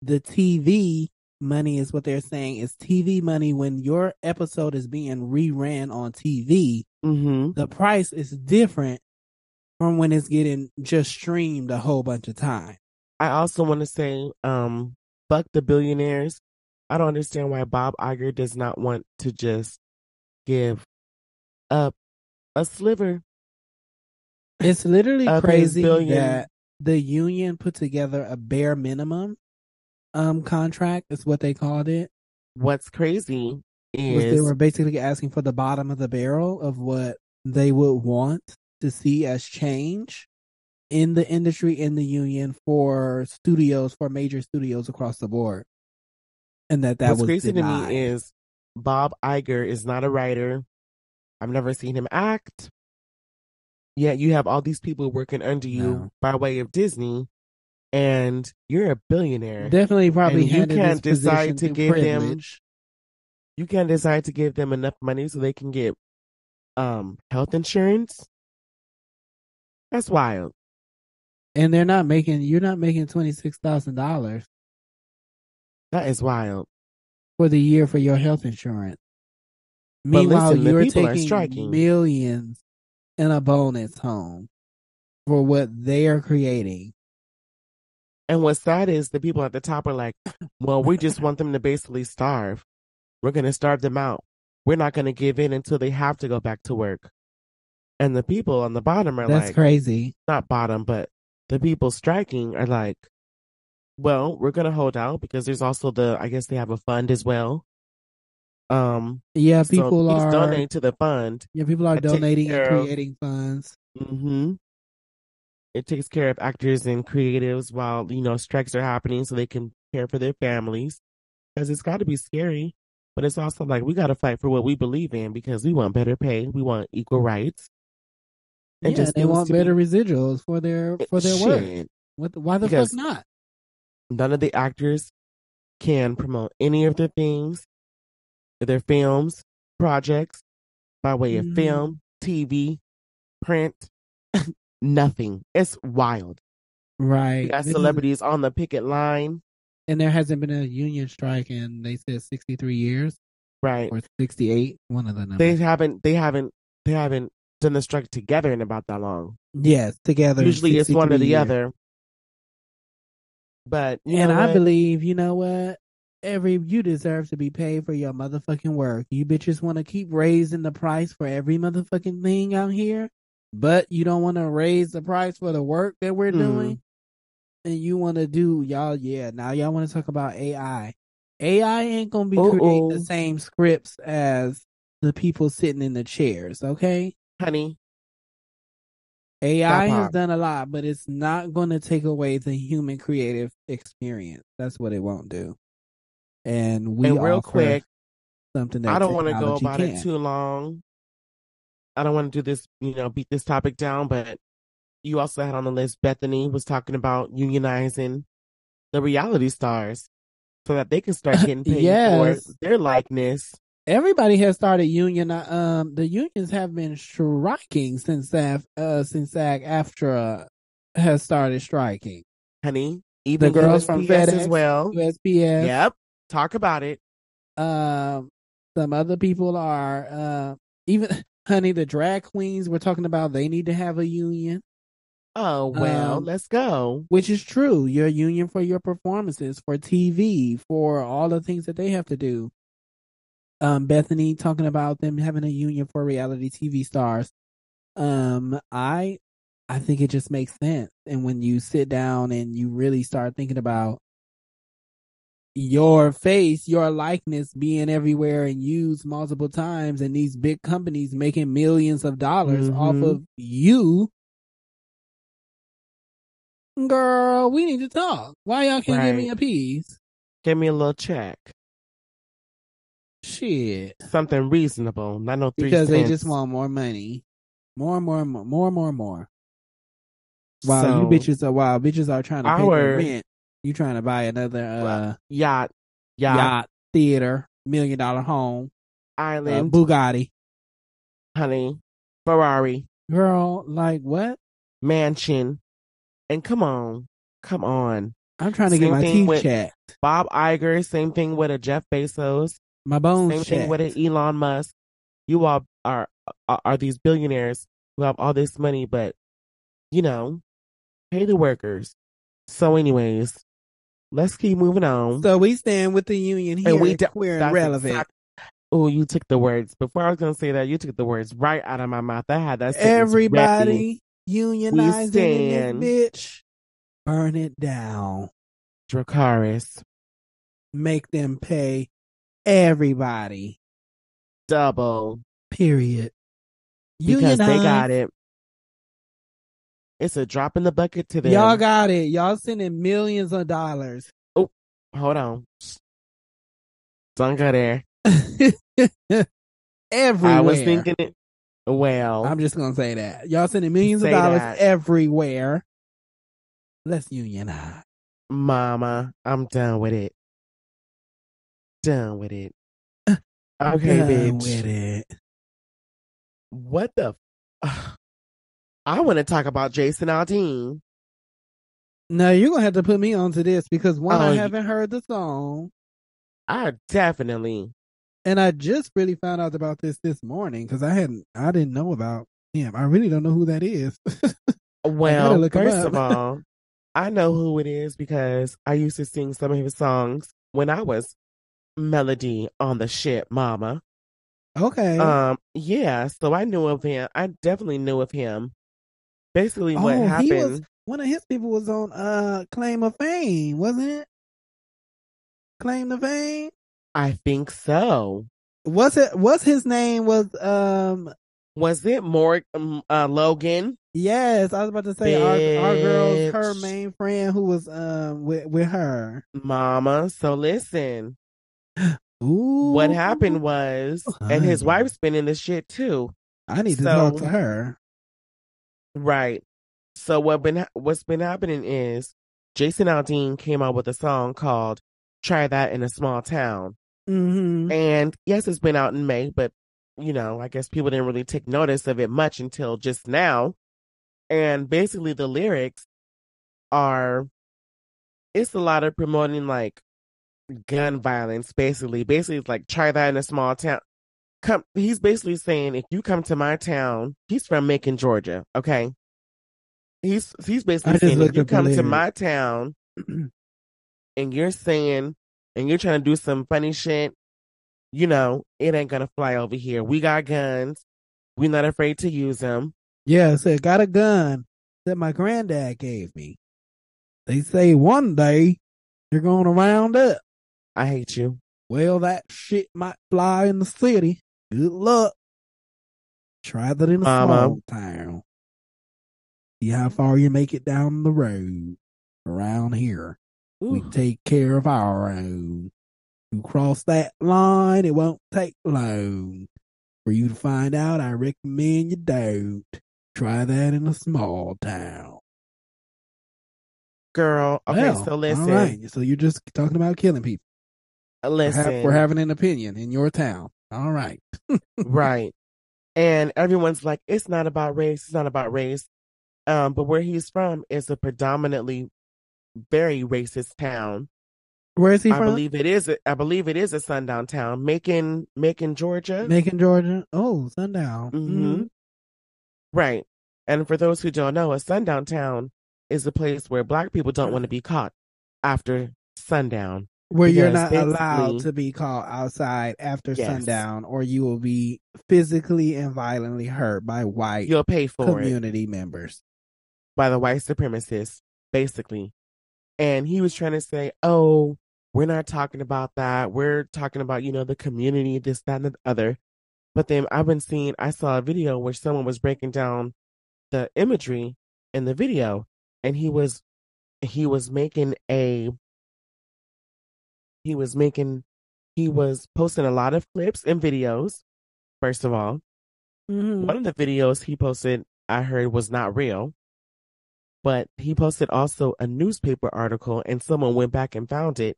the TV money is what they're saying is TV money when your episode is being reran on TV. hmm The price is different from when it's getting just streamed a whole bunch of time. I also want to say, um, fuck the billionaires. I don't understand why Bob Iger does not want to just give up a sliver. It's literally crazy that the union put together a bare minimum um contract is what they called it. What's crazy is they were basically asking for the bottom of the barrel of what they would want to see as change in the industry in the union for studios for major studios across the board and that that what's was crazy denied. to me is Bob Iger is not a writer. I've never seen him act. Yet you have all these people working under you No. by way of Disney, and you're a billionaire. definitely probably you can't decide to give them- You can't decide to give them enough money so they can get um health insurance. That's wild. And they're not making you're not making twenty six thousand dollars That is wild. for the year for your health insurance. But Meanwhile, listen, you're taking millions in a bonus home for what they are creating. And what's sad is the people at the top are like, well, we just want them to basically starve. We're going to starve them out. We're not going to give in until they have to go back to work. And the people on the bottom are That's like, crazy. not bottom, but the people striking are like, well, we're going to hold out because there's also the, I guess they have a fund as well. Um, Yeah, people please are donating to the fund. yeah, people are donating and care of- creating funds. hmm It takes care of actors and creatives while, you know, strikes are happening so they can care for their families. Because it's got to be scary. But it's also like we got to fight for what we believe in because we want better pay. We want equal rights. And yeah, just they want to be- better residuals for their for their work. What the, why the Because- fuck not? None of the actors can promote any of their things, their films, projects by way of Mhm. film, TV, print, nothing. It's wild. Right. You got celebrities on the picket line. and there hasn't been a union strike in they said sixty three years Right. or sixty eight. One of the numbers. They haven't they haven't they haven't done a strike together in about that long. yes, together. Usually it's one or the years. other. But you and know I believe, you know what? Every you deserve to be paid for your motherfucking work. You bitches want to keep raising the price for every motherfucking thing out here, but you don't want to raise the price for the work that we're Hmm. doing. And you want to do y'all, yeah. Now y'all want to talk about AI. AI ain't gonna be creating the same scripts as the people sitting in the chairs. Okay, honey, AI has done a lot, but it's not going to take away the human creative experience. That's what it won't do. And we and real quick, something that I don't want to go about can. it too long. I don't want to do this, you know, beat this topic down, but you also had on the list Bethany was talking about unionizing the reality stars so that they can start getting paid Yes. for their likeness. Everybody has started union. Um, the unions have been striking since that uh since SAG AFTRA has started striking. Honey, even The girls from USPS FedEx, as well. USPS. Yep. Talk about it. Um, some other people are uh even honey the drag queens. We're talking about they need to have a union. Oh, well, Um, let's go. Which is true. Your union for your performances, for TV, for all the things that they have to do. Um, Bethany talking about them having a union for reality TV stars. Um, I, I think it just makes sense. And when you sit down and you really start thinking about your face, your likeness being everywhere and used multiple times, and these big companies making millions of dollars off Mhm. of you, girl, we need to talk. Why y'all can't give me a piece? Give me a little check. Shit, Something reasonable. Not no three because they just want more money, more, and more, and more, more, and more, and more. Wow, you bitches are wow, bitches are trying to pay Our- their rent. You trying to buy another uh Yacht, yacht, yacht, theater, million dollar home, uh, island, Bugatti. honey, Ferrari, Girl, like what? mansion. And come on, come on. I'm trying to get my teeth checked, Bob Iger, same thing with a Jeff Bezos, my bones same checked. thing with an Elon Musk. You all are, are are these billionaires who have all this money, but you know, pay the workers. So, anyways, let's keep moving on. So we stand with the union here. And we do- queer and relevant. exact- oh, you took the words before I was gonna say that. You took the words right out of my mouth. I had that. Everybody unionizing bitch. Burn it down. Dracarys, Make them pay everybody. double Period. because they got it. It's a drop in the bucket to them. Y'all got it. Y'all sending millions of dollars. Oh, hold on. Don't go there. everywhere. I was thinking it. Well, I'm just gonna say that. Y'all sending millions of dollars that. everywhere. Let's unionize. Mama, I'm done with it. Done with it. Okay, Done bitch. with it. What the? F- I want to talk about Jason Aldean. No, you're gonna have to put me onto this because one, Oh, I haven't heard the song, I definitely. and I just really found out about this this morning because I hadn't, I didn't know about him. I really don't know who that is. Well, first of all, I know who it is because I used to sing some of his songs when I was Melody on the ship, Mama. okay. Um, yeah, so I knew of him. I definitely knew of him. Basically, what oh, happened? he was one of his people was on uh Claim of Fame, wasn't it? Claim to Fame. I think so. What's it? What's his name? Was um Was it more um, uh, Logan? yes, I was about to say our our girl's her main friend who was um with with her. Mama. So listen, Ooh, what happened was, and his wife's been in this shit too. I need to so- talk to her. Right. So what been what's been happening is Jason Aldean came out with a song called "Try That in a Small Town," Mm-hmm. and yes, it's been out in May, but you know, I guess people didn't really take notice of it much until just now. And basically, the lyrics are it's a lot of promoting like gun violence. Basically, basically, it's like try that in a small town. Come, he's basically saying if you come to my town, he's from Macon, Georgia. Okay, he's he's basically saying if you come to my town and you're saying and you're trying to do some funny shit, you know, it ain't gonna fly over here. We got guns. We're not afraid to use them. Yeah, it said got a gun that my granddad gave me. They say one day you're gonna round up. I hate you. Well, that shit might fly in the city. Good luck. Try that in a Mama. small town. See how far you make it down the road. Around here, we take care of our own. You cross that line, it won't take long. For you to find out, I recommend you don't. Try that in a small town. Girl, okay, Well, so listen, All right. So you're just talking about killing people. We're, ha- listen, we're having an opinion in your town. All right. right? And everyone's like, it's not about race. It's not about race. Um, but where he's from is a predominantly very racist town. Where is he from? I from? believe it is. A, I believe it is a sundown town, Macon, Macon, Georgia. Macon, Georgia. Oh, sundown. hmm Mhm. Right. And for those who don't know, a sundown town is a place where black people don't want to be caught after sundown. Where you're not allowed to be caught outside after Yes. sundown, or you will be physically and violently hurt by white You'll pay for it. community members. by the white supremacists, basically. And he was trying to say, oh, we're not talking about that. We're talking about, you know, the community, this, that, and the other. But then I've been seeing, I saw a video where someone was breaking down the imagery in the video and he was, he was making a, he was making, he was posting a lot of clips and videos, first of all. Mhm. One of the videos he posted, I heard was not real, but he posted also a newspaper article and someone went back and found it.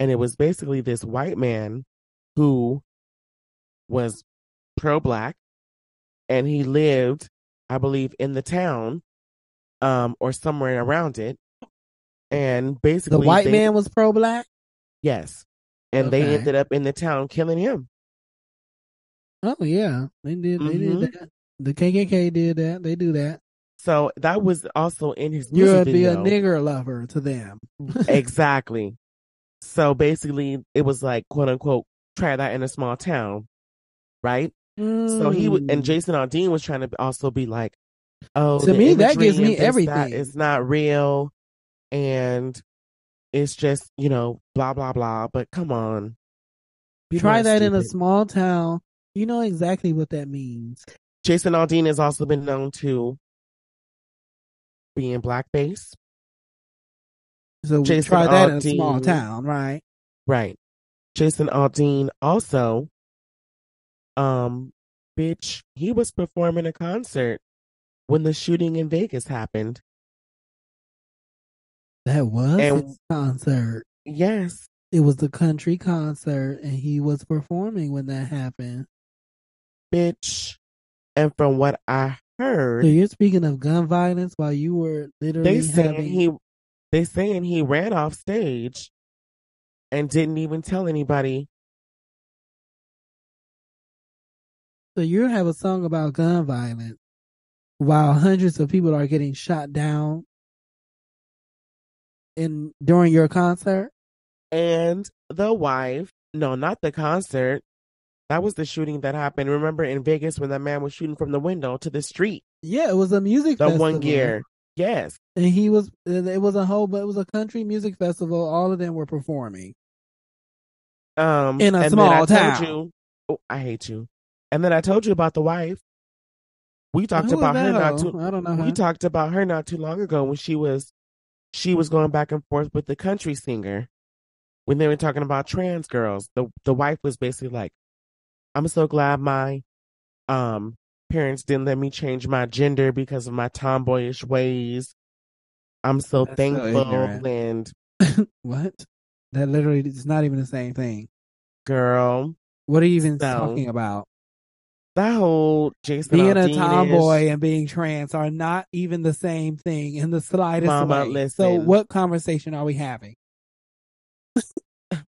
And it was basically this white man who was pro black and he lived, I believe, in the town, um, or somewhere around it. And basically, The white they- man was pro black. Yes. And they ended up in the town killing him. Oh yeah, they did. They Mhm. did that. The KKK did that. They do that. So that was also in his music You'll be a nigger lover to them. exactly. So basically, it was like quote unquote try that in a small town, right? So he w- Mm. and Jason Aldean was trying to also be like, oh, To me, that gives me and this, that everything. is not real, and it's just you know blah blah blah. But come on, People Try that in a small town. You know exactly what that means. Jason Aldean has also been known to be in blackface, So we Jason try that in a small town, right? right? Jason Aldean also, um, bitch, he was performing a concert when the shooting in Vegas happened. That was And- his concert. Yes. It was the country concert, and he was performing when that happened. Bitch. And from what I heard, So you're speaking of gun violence while you were literally they saying having. he they saying he ran off stage and didn't even tell anybody. So you have a song about gun violence while hundreds of people are getting shot down in during your concert. And the wife, no, not the concert. That was the shooting that happened. Remember in Vegas when that man was shooting from the window to the street Yeah, it was a music the festival. one year. Yes. and he was. It was a whole, but it was a country music festival. All of them were performing. Um, In a and small I told town. you, oh, I hate you. And then I told you about the wife. We talked Who about her not too. I don't know. We her. talked about her not too long ago when she was, she was going back and forth with the country singer, when they were talking about trans girls. The the wife was basically like, "I'm so glad my, um, parents didn't let me change my gender because of my tomboyish ways. I'm so That's thankful ignorant. and what? That literally is not even the same thing. girl, What are you even So, talking about? That whole Jason Being a Aldean-ish- tomboy and being trans are not even the same thing in the slightest Mama, way. So, what conversation are we having?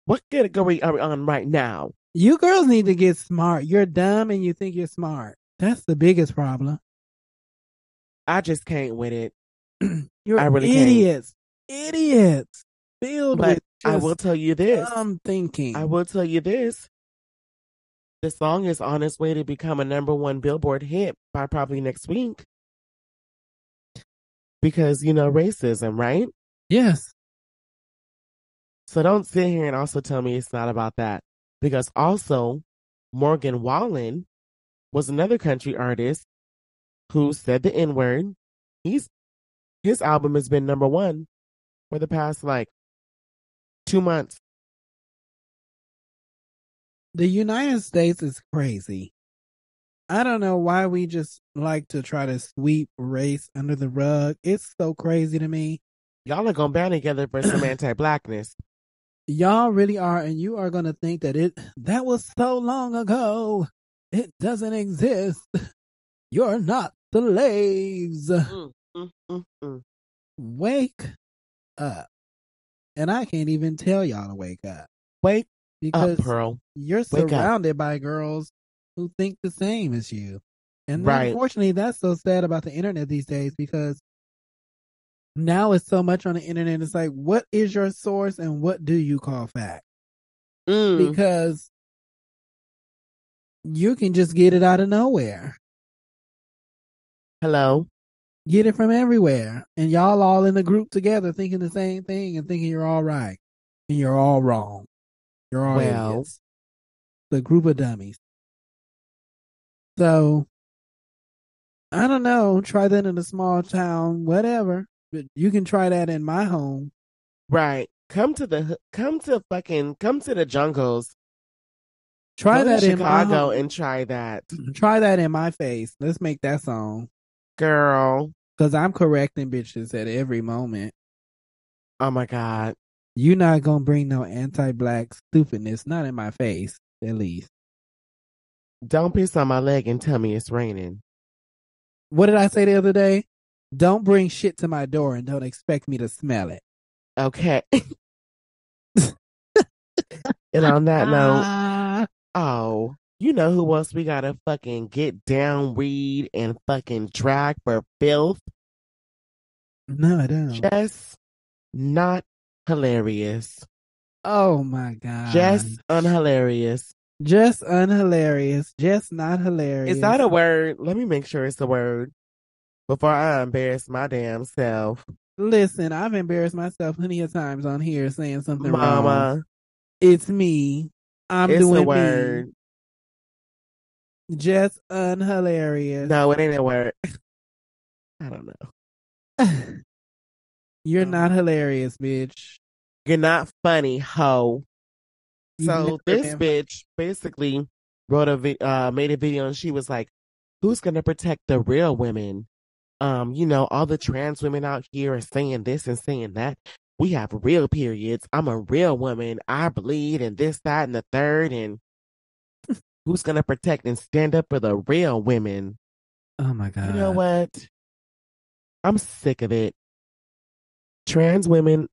What category are we on right now? You girls need to get smart. You're dumb and you think you're smart. That's the biggest problem. I just can't with it. You're I really can't. idiots. Idiots. Filled But with I will tell you this. I'm thinking. I will tell you this. The song is on its way to become a number one Billboard hit by probably next week. Because, you know, racism, right? yes. So don't sit here and also tell me it's not about that. Because also, Morgan Wallen was another country artist who said the N word. He's his album has been number one for the past like two months. The United States is crazy. I don't know why we just like to try to sweep race under the rug. It's so crazy to me. Y'all are gonna band together for some anti-blackness. Y'all really are, and you are going to think that it that was so long ago. It doesn't exist. You're not slaves. Mm, mm, mm, mm. Wake up. And I can't even tell y'all to wake up Wake because up, Pearl. you're up. surrounded by girls who think the same as you. And Right. unfortunately, that's so sad about the internet these days because now it's so much on the internet. It's like, what is your source and what do you call fact? Mm. Because you can just get it out of nowhere, Hello. get it from everywhere. And y'all all in the group together thinking the same thing and thinking you're all right. And you're all wrong. You're all Well. idiots. The group of dummies. So I don't know. Try that in a small town, whatever. But you can try that in my home. Right. Come to the come to fucking come to the jungles. Try Go to that in Chicago home. and try that, Try that in my face. Let's make that song. girl. Cause I'm correcting bitches at every moment. Oh my god. You're not gonna bring no anti-black stupidness, not in my face, at least. Don't piss on my leg and tell me it's raining. What did I say the other day? Don't bring shit to my door and don't expect me to smell it. Okay. and on that note, Ah, oh, you know who else we gotta fucking get down, read, and fucking drag for filth? no, I don't. Just not hilarious. oh my god. Just unhilarious. just unhilarious. Just not hilarious. Is that a word? Let me make sure it's a word before I embarrass my damn self. Listen, I've embarrassed myself plenty of times on here saying something wrong. Mama, It's me. I'm it's doing a me. word. Just unhilarious. No, it ain't a word. I don't know. You're Um, not hilarious, bitch. You're not funny, hoe. So this bitch basically wrote a vi- uh, made a video and she was like, "Who's gonna protect the real women? Um, you know, all the trans women out here are saying this and saying that. we have real periods. I'm a real woman. I bleed and this, that, and the third. And who's going to protect and stand up for the real women? Oh my God. You know what? I'm sick of it. Trans women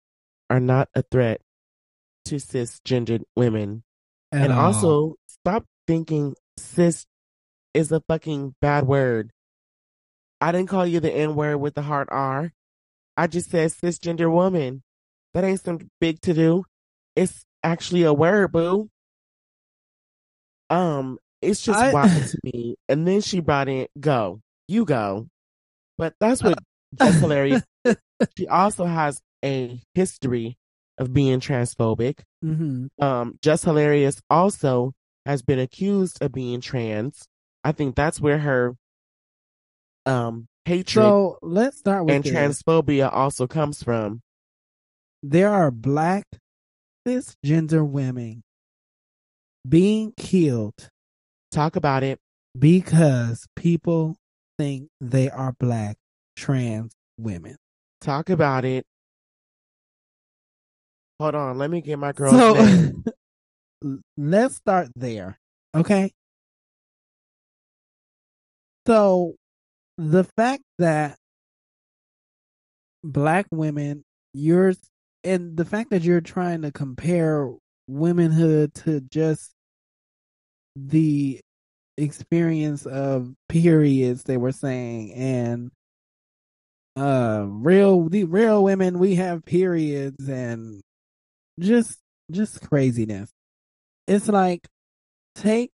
are not a threat to cisgendered women. At and all. also, stop thinking cis is a fucking bad word. I didn't call you the N word with the hard R. I just said cisgender woman. That ain't some big to do. It's actually a word, boo. Um, it's just I- wild to me. And then she brought in go, you go. But that's what that's hilarious. She also has a history of being transphobic. hmm Um, Just Hilarious also has been accused of being trans. I think that's where her um hatred So let's start with and this. transphobia also comes from. there are black cisgender women being killed Talk about it. because people think they are black trans women. Talk about it. Hold on, let me get my girl. So let's start there. Okay. So the fact that black women, you're, and the fact that you're trying to compare womanhood to just the experience of periods they were saying and uh real the real women we have periods and just just craziness. It's like take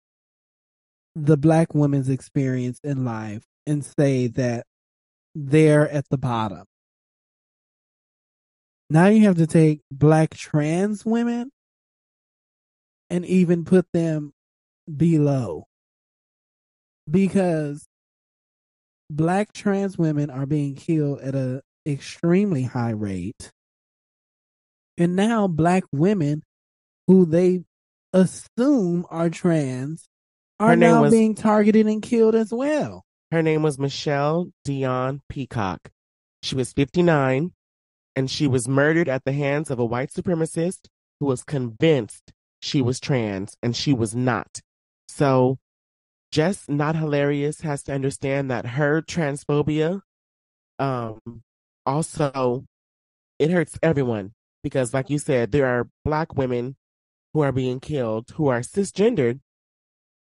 the black woman's experience in life and say that they're at the bottom. Now you have to take black trans women and even put them below. Because black trans women are being killed at a extremely high rate and now black women who they assume are trans are now was- being targeted and killed as well Her name was Michelle Dion Peacock. She was 59 and she was murdered at the hands of a white supremacist who was convinced she was trans and she was not. So, just not hilarious has to understand that her transphobia um also it hurts everyone because like you said there are black women who are being killed who are cisgendered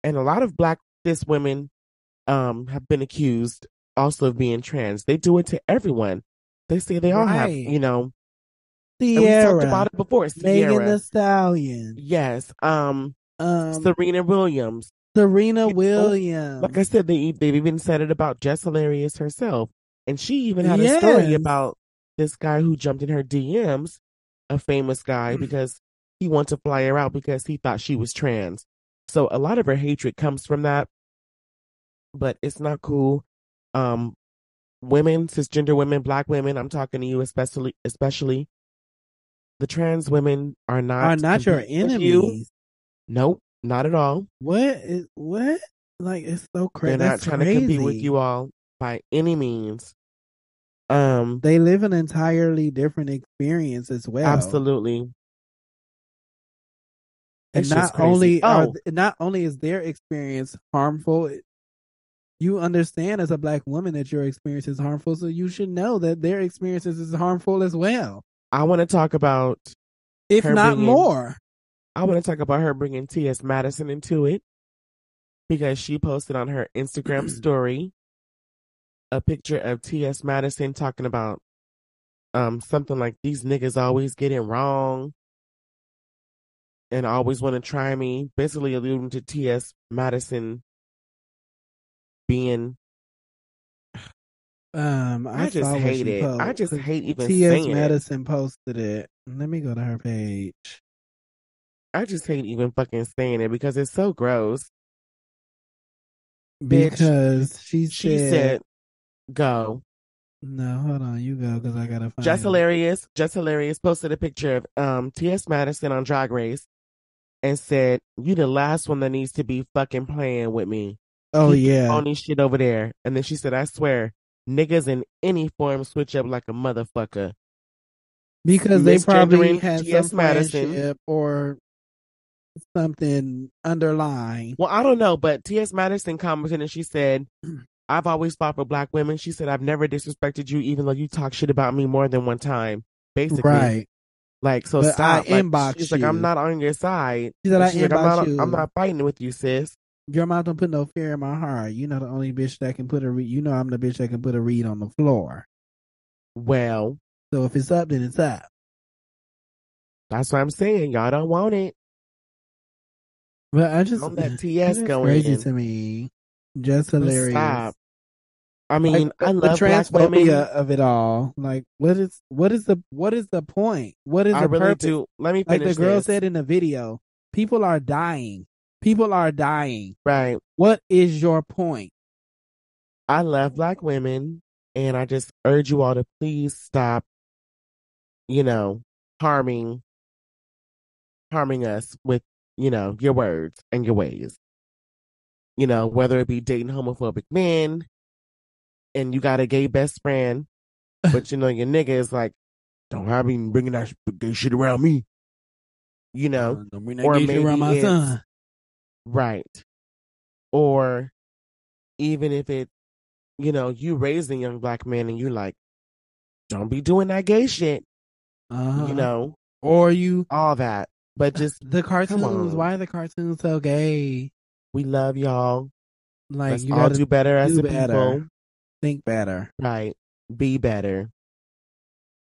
and a lot of black cis women um have been accused also of being trans. They do it to everyone. They say they all have, you know, and we talked about it before. Megan Sierra. the Stallion, yes. Um um, Serena Williams. Serena you know, Williams. Like I said, they they've even said it about Jess Hilarious herself. And she even had a story about this guy who jumped in her DMs, a famous guy, Mm. because he wanted to fly her out because he thought she was trans. So a lot of her hatred comes from that. But it's not cool. Um women, cisgender women, black women, I'm talking to you especially especially the trans women are not are not your with you. enemies. Nope, not at all. What is what? Like it's so crazy. They're not trying to compete with you all by any means. Um, They live an entirely different experience as well. absolutely. And It's not only crazy. are Oh. th- not only is their experience harmful, you understand as a black woman that your experience is harmful, so you should know that their experiences is harmful as well, I want to talk about. if not being- more. I want to talk about her bringing T.S. Madison into it because she posted on her Instagram story a picture of T.S. Madison talking about um something like these niggas always get it wrong and always want to try me, basically alluding to T.S. Madison being Um, I, I, just hate it. I just hate even T.S. saying it. Madison posted it. Let me go to her page. I just hate even fucking saying it because it's so gross. Bitch, Because she said, She said, "Go." "No, hold on, you go because I gotta find." Just it. hilarious. Just hilarious. Posted a picture of um T.S. Madison on Drag Race and said, "You the last one that needs to be fucking playing with me. Oh Keep yeah, phony shit over there." And then she said, "I swear, niggas in any form switch up like a motherfucker." because they probably had T.S. some Madison. or something underlying. Well, I don't know, but T.S. Madison commented and she said, I've always fought for black women. She said, I've never disrespected you, even though you talk shit about me more than one time. Basically. Right. Like, so But I stop. Like, inbox she's like, you. I'm not on your side. She said, I She's like, I'm not, you. I'm not fighting with you, sis. Your mouth don't put no fear in my heart. You know the only bitch that can put a re- you know I'm the bitch that can put a read on the floor. Well, So if it's up, then it's up. that's what I'm saying. Y'all don't want it. But I just Don't let TS it's go crazy in. to me. Just hilarious. Stop. I mean, Like, I the love black transphobia of it all. Like, what is what is the what is the point? What is I the really purpose? do. Let me Like the girl this. said in the video, people are dying. People are dying. right. What is your point? I love black women, and I just urge you all to please stop, you know, harming, harming us with, you know, your words and your ways. You know, whether it be dating homophobic men, and you got a gay best friend, but you know your nigga is like, don't have me bringing that gay shit around me. You know, Uh, don't bring or gay maybe around my son. Right. Or even if it, you know, you raise a young black man and you like, don't be doing that gay shit, Uh-huh. you know, or you all that. But just, the cartoons. Why are the cartoons so gay? we love y'all. Like Let's you all do better as do a better. people. think better. Right. Be better.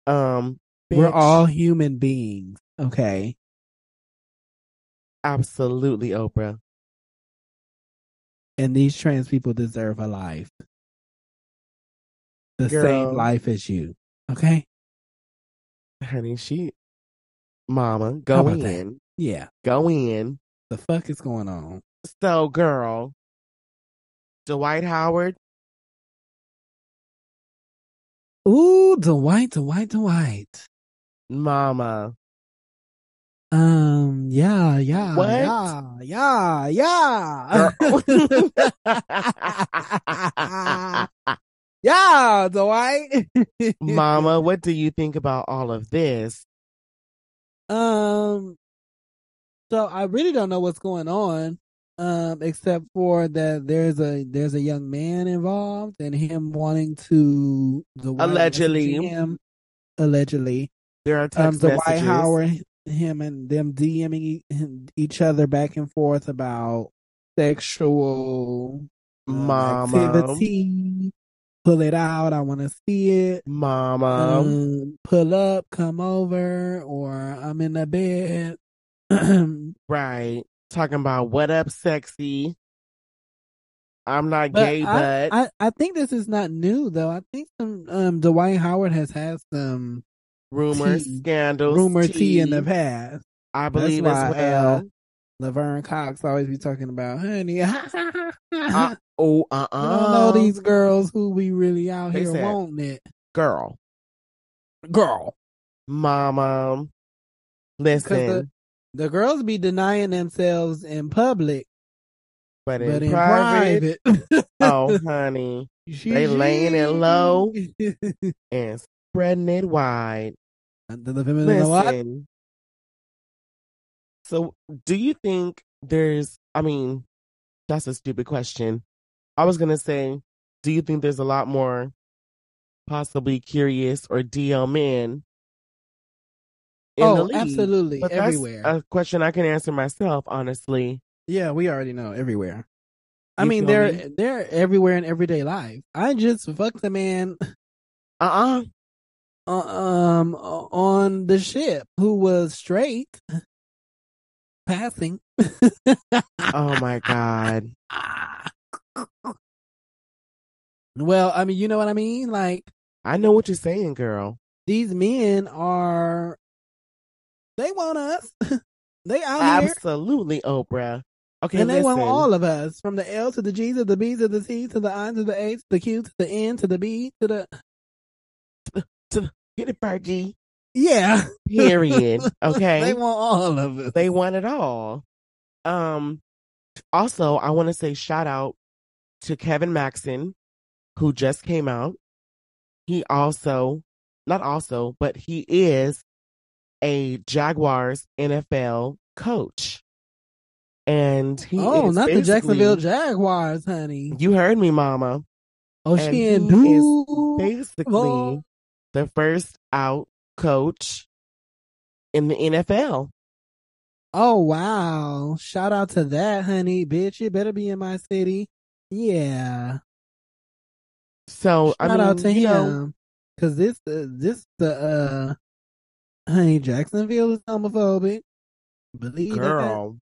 Um, We're all human beings. Okay. absolutely Oprah. And these trans people deserve a life. The Girl. same life as you. Okay? Honey, she, mama, go about that? in. Yeah. Go in. The fuck is going on? So, girl, Dwight Howard, Ooh, Dwight, Dwight, Dwight. mama. Um, yeah, yeah, What? yeah, yeah, yeah. yeah, Dwight. Mama, what do you think about all of this? Um, so I really don't know what's going on, um, except for that there's a there's a young man involved and him wanting to the Allegedly. him allegedly There are um the messages. Dwight Howard him and them DMing each other back and forth about sexual um, Mama. activity. Pull it out. I want to see it. Mama. Um, pull up, come over, or I'm in the bed. right. Talking about what up, sexy. I'm not But gay, I, but I, I think this is not new though. I think some um Dwight Howard has had some rumors, tea. scandals, rumor tea in the past. I believe as well. Laverne Cox always be talking about, honey. Uh, oh, uh, I don't know uh these girls who we really out They here said- wanting it. girl, Girl. mama. Listen, the, the girls be denying themselves in public, but in, but in private, private. oh, honey, they laying it low. and spreading it wide. The? Listen. So, do you think there's, I mean, that's a stupid question. I was going to say, do you think there's a lot more possibly curious or DL men Oh, absolutely. But everywhere. that's a question I can answer myself, honestly. yeah, we already know everywhere. I mean, they're me? they're everywhere in everyday life. I just fucked a man Uh-uh. uh, um on the ship who was straight passing. Oh, my God. well, I mean, you know what I mean? Like I know what you're saying, girl. these men are they want us. they out here Absolutely, Oprah. Okay, and they listen. want all of us from the L to the G to the B to the C to the I to the H to the Q to the N to the B to the to Get it, Fergie. Yeah. Period. Okay. they want all of it. They want it all. Um, also, I want to say shout out to Kevin Maxen, who just came out. He also not also, but he is a Jaguars NFL coach. And he oh, not the Jacksonville Jaguars, honey. You heard me, mama. Oh, and she in he is Duval. Basically, the first out coach in the NFL. Oh wow! Shout out to that, honey, bitch. You better be in my city. Yeah. So I Shout mean, out to you know, him, cause this, uh, this the uh, honey Jacksonville is homophobic. Believe that. girl,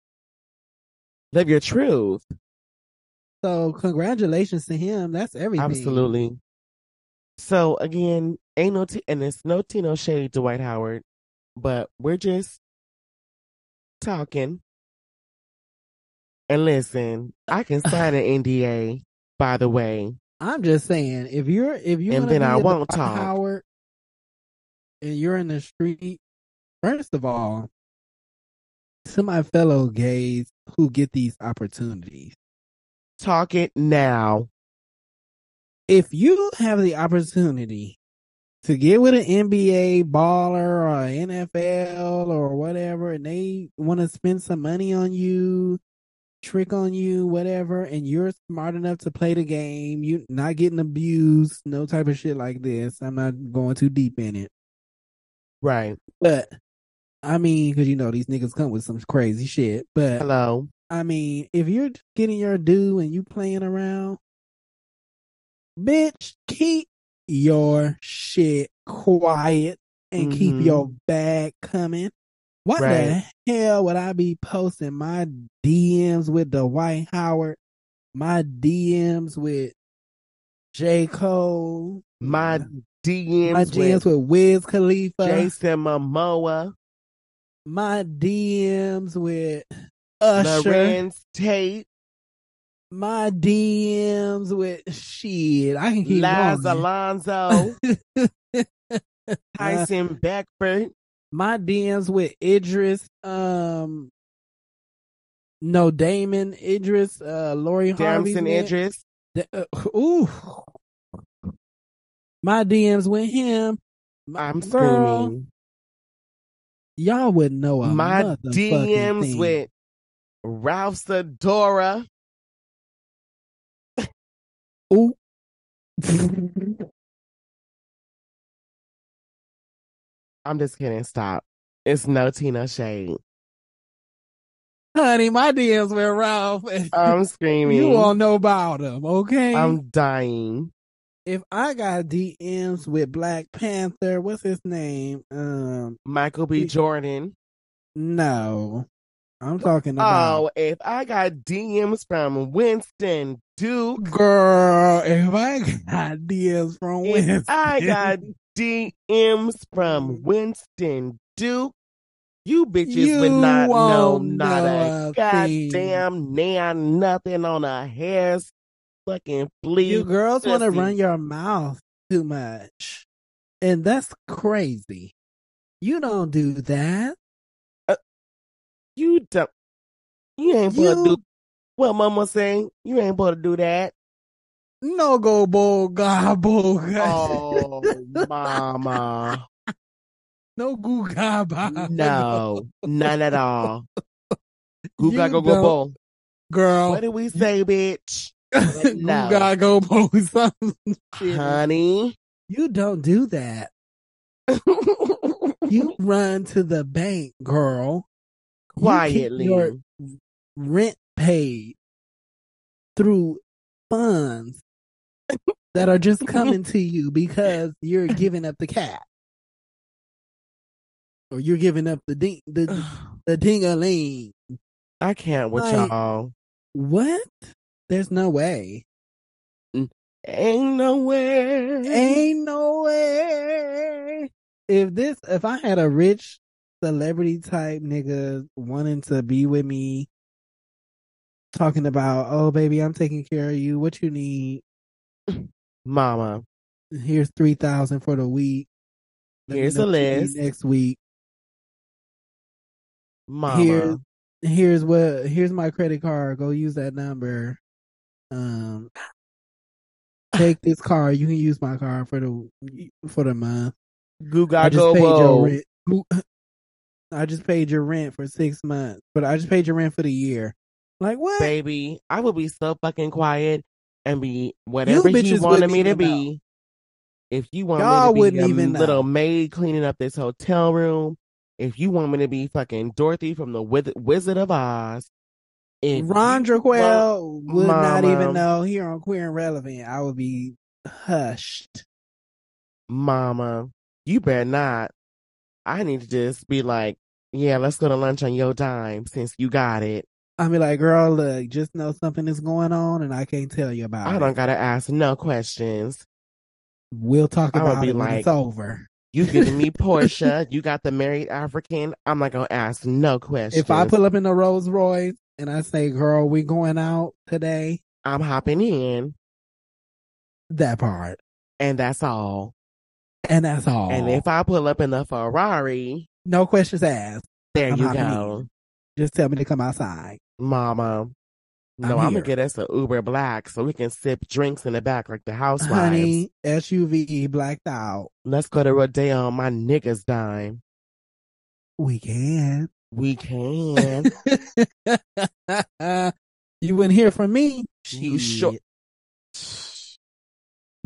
live your truth. So congratulations to him. That's everything. Absolutely. So again, ain't no t- and it's no Tino shade to Dwight Howard, but we're just talking. And listen, I can sign an NDA. By the way, I'm just saying, if you're if you're And then I won't talk. Howard, and you're in the street. First of all, to my fellow gays who get these opportunities, talk it now. If you have the opportunity to get with an NBA baller or NFL or whatever, and they want to spend some money on you, trick on you, whatever, and you're smart enough to play the game, you not getting abused, no type of shit like this. I'm not going too deep in it, Right. but I mean, because you know these niggas come with some crazy shit. But Hello. I mean, if you're getting your due and you playing around, bitch, keep your shit quiet and keep Mhm. your bag coming. What Right. the hell would I be posting my DMs with the Dwight Howard, my DMs with J. Cole, My my DMs DMs with with Wiz Khalifa, Jason Momoa, my DMs with Usher. Larenz Tate, my DMs with shit. I can keep Laz going. Alonso, Tyson Beckford. my DMs with Idris, um, no Damon Idris, uh, Lori Harvey, Damson Idris. Uh, ooh, my DMs with him. My- I'm girl, screaming. Y'all would know My DMs thing. with Ralph Sadora. Ooh. I'm just kidding. Stop. It's no Tina Shade. Honey, my DMs with Ralph. I'm screaming. you all know about him, okay? I'm dying. if I got DMs with Black Panther, what's his name? Um, Michael B. He- Jordan. no, I'm talking about Oh, if I got DMs from Winston Duke, girl. If I got DMs from Winston, I got DMs from Winston Duke, you bitches You would not know not know a a goddamn nan nothing on a hair's fucking flea. you girls want to run your mouth too much, and that's crazy. You don't do that. You don't. You ain't supposed to do what mama say. You ain't supposed to do that. no go bull gobble. Oh, mama. no goo gabba. No, none at all. Goo You go go bo. girl. What did we say, bitch? No. gaga go. Something. Honey. You don't do that. You run to the bank, girl. Quietly. your rent paid through funds that are just coming to you because you're giving up the cat. Or you're giving up the ding the the ding-a-ling. I can't with Like- y'all. What? There's no way. Ain't no way. Ain't no way. If this, if I had a rich celebrity type nigga wanting to be with me, talking about, oh baby, I'm taking care of you. What you need? Mama. Here's three thousand for the week. Let Here's a what you need list. next week. Mama. Here's here's what here's my credit card. Go use that number. Um, take this card. You can use my card for the for the month. Googa I just paid your rent. I just paid your rent for six months, but I just paid your rent for the year. Like what? Baby, I would be so fucking quiet and be whatever you, wanted me to be. If you want Y'all me to be a even little know. maid cleaning up this hotel room, if you want me to be fucking Dorothy from the Wiz- Wizard of Oz, if Ron Draquel would not even know here on Queer and Relevant. I would be hushed. Mama, you better not. I need to just be like, yeah, let's go to lunch on your dime since you got it. I'll be like, girl, look, just know something is going on and I can't tell you about I it. don't gotta ask no questions. We'll talk about be it when it's over. You giving me Portia, you got the married African. I'm not gonna ask no questions. If I pull up in the Rolls Royce and I say, girl, we going out today, I'm hopping in, that part. and that's all. And that's all. And if I pull up in the Ferrari, no questions asked, there you go, just tell me to come outside. Mama. No, I'm, I'm gonna get us an Uber Black so we can sip drinks in the back like the housewives. Honey, SUV blacked out. Let's go to Rodeo on my niggas dime. We can. We can. you wouldn't hear from me. You sure-.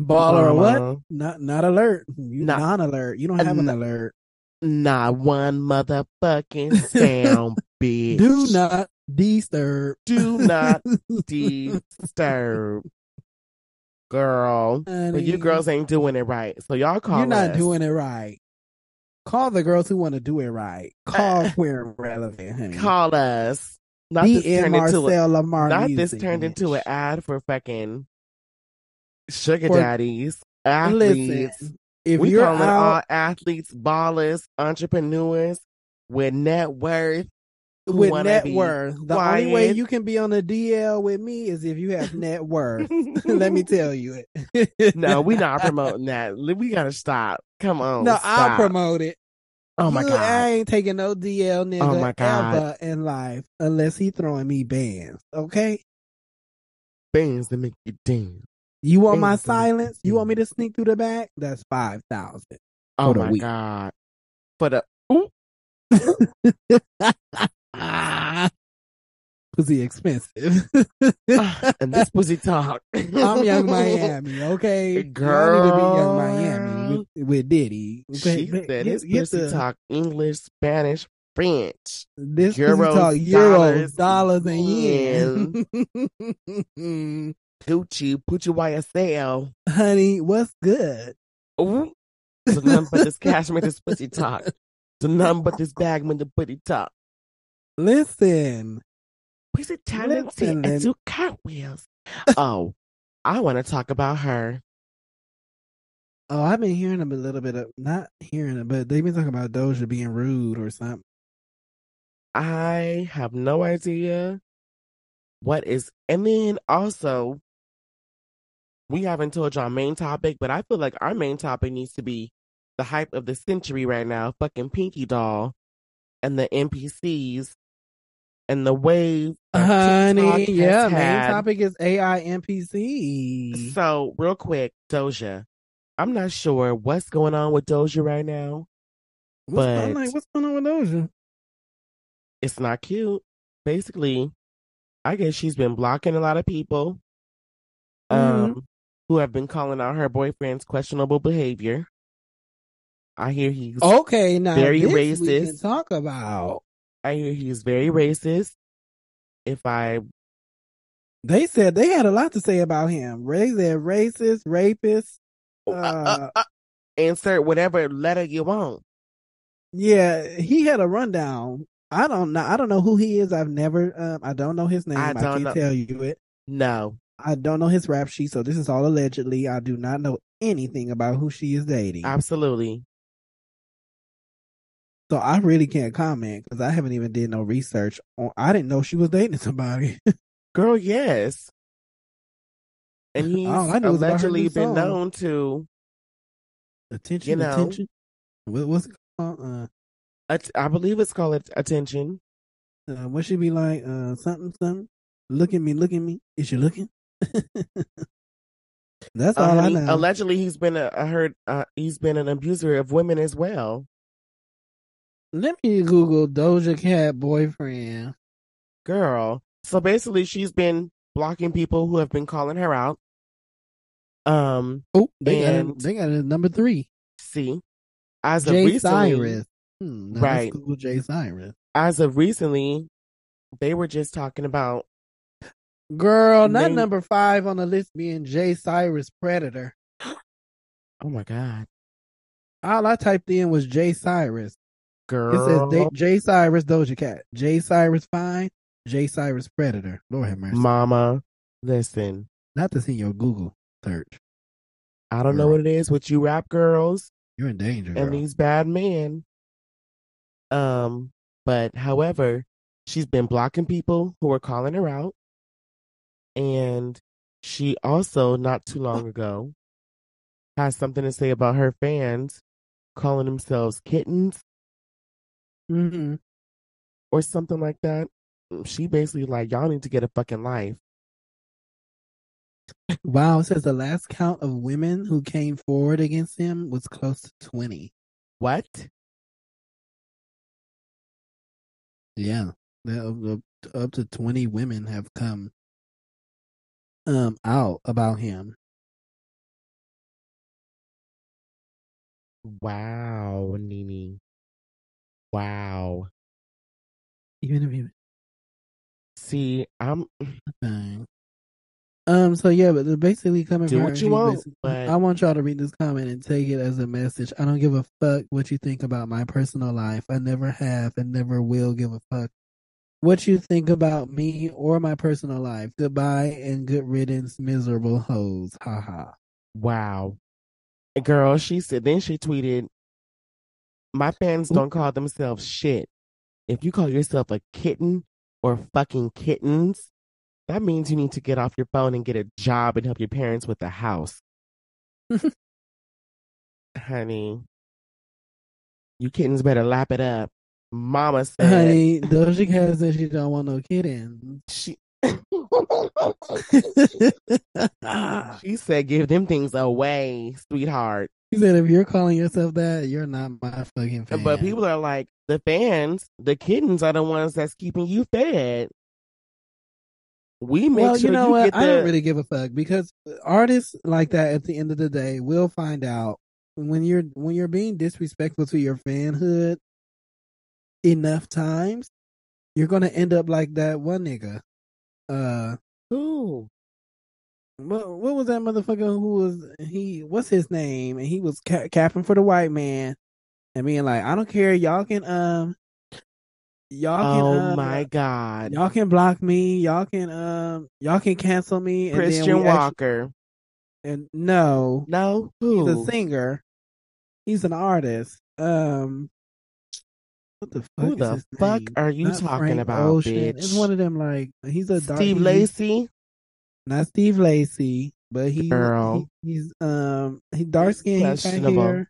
Baller or what? Not not alert. You Nah. non-alert. You don't have an alert. Not one motherfucking sound, bitch. Do not disturb. do not disturb. Girl. But you girls ain't doing it right. So y'all call You're not us. doing it right. Call the girls who want to do it right. Call uh, queer and relevant, honey. Call us. Not this turned into a, not music, this turned into an ad for fucking sugar For- daddies, athletes. Listen, if we you're calling out, all athletes, ballers, entrepreneurs with net worth. with net worth. The only way you can be on the DL with me is if you have net worth. Let me tell you it. no, we not promoting that. We gotta stop. Come on. no, I'll promote it. Oh my god. I ain't taking no DL oh nigga Oh my God. ever in life unless he throwing me bands. Okay. Bands that make you dance. You want my Bands that make you silence? You want me to sneak through the back? That's five thousand. Oh my week. god. For the ooh, Pussy expensive. ah, and this pussy talk. I'm Yung Miami, okay? Y'all need to be Yung Miami with, with Diddy. Okay? She said get- his get pussy the- talk English, Spanish, French. This Euros, pussy talk euros, dollars, dollars, and yen. Gucci, Pucci YSL. Honey, what's good? Ooh. So none but this cash make this pussy talk. So none but this bag when the pussy talk. Listen, Pussy talented and do cartwheels. oh, I want to talk about her. oh, I've been hearing them a little bit of not hearing it, but they've been talking about Doja being rude or something. I have no idea what is, and then also, we haven't told our main topic, but I feel like our main topic needs to be the hype of the century right now fucking Pinky Doll and the NPCs and the wave. Honey, TikTok yeah, main topic is AI NPC. So, real quick, Doja. I'm not sure what's going on with Doja right now. What's, I'm but- like, what's going on with Doja? It's not cute. Basically, I guess she's been blocking a lot of people um, Mhm. Who have been calling out her boyfriend's questionable behavior. I hear he's Okay, now Very this we racist. can talk about. I hear he's very racist. If I They said they had a lot to say about him. They said racist, rapist. uh, uh, Uh, uh, insert whatever letter you want. yeah, he had a rundown. I don't know. I don't know who he is. I've never. Um, I don't know his name. I I, don't can't know. tell you it. No. I don't know his rap sheet. So this is all allegedly. I do not know anything about who she is dating. Absolutely. so I really can't comment because I haven't even did no research on. I didn't know she was dating somebody. Girl, yes. And he's All I knew was about her allegedly been song. known to attention, You know. attention. What, what's it called? Uh, I believe it's called at- attention. uh, what should be like? Uh, something, something. Look at me, look at me. Is you looking? That's Uh, all I honey, know. Allegedly, he's been a, I heard uh, he's been an abuser of women as well. Let me Google Doja Cat boyfriend. Girl. So basically, she's been blocking people who have been calling her out. Um, Oh, they got And- it. They got it number three. see, as of Jay recently, Cyrus. Hmm, Right. Google Jay Cyrus. as of recently, they were just talking about Girl, not Name- number five on the list being Jay Cyrus Predator. Oh my God, All I typed in was Jay Cyrus. It girl. says Da- Jay Cyrus Doja Cat. Jay Cyrus Fine. Jay Cyrus Predator. Lord have mercy. Mama, listen, Not to see your Google search. I don't know Girl. what it is with you rap girls You're in danger. and girl. these bad men. Um, but however, she's been blocking people who are calling her out. And she also, not too long ago, has something to say about her fans calling themselves kittens Mhm. or something like that. She basically like, y'all need to get a fucking life. Wow, it says the last count of women who came forward against him was close to 20. What? Yeah. Up, up to 20 women have come um out about him. Wow, Nini. Wow. Even if you See, I'm. Um. So yeah, but they're basically coming. Do what you want, but- I want y'all to read this comment and take it as a message. I don't give a fuck what you think about my personal life. I never have and never will give a fuck what you think about me or my personal life. Goodbye and good riddance, miserable hoes. Ha ha. Wow. Girl, she said, then she tweeted, My fans don't call themselves shit. If you call yourself a kitten or fucking kittens, that means you need to get off your phone and get a job and help your parents with the house. Honey, you kittens better lap it up. Mama said, Honey, Doja Cat said she don't want no kidding. she, she said, give them things away, sweetheart. She said, if you're calling yourself that, you're not my fucking fan. But people are like, the fans, the kittens are the ones that's keeping you fed. We make well, sure you know you what? get the. I don't really give a fuck because artists like that at the end of the day will find out when you're when you're being disrespectful to your fanhood enough times, you're gonna end up like that one nigga. Uh, Who? what what was that motherfucker who was he? What's his name? And he was ca- capping for the white man and being like, I don't care, y'all can um, y'all can Oh uh, my God. y'all can block me, y'all can um, y'all can cancel me, and Christian we actually- Walker. and no, No? he's a singer. He's an artist. Um, what the fuck? Who the fuck name? are you Not talking Frank about, Ocean. bitch? It's one of them. Like he's a dark, Steve he's- Lacy? not Steve Lacy, but he, Girl. he he's um he dark skinned, hair.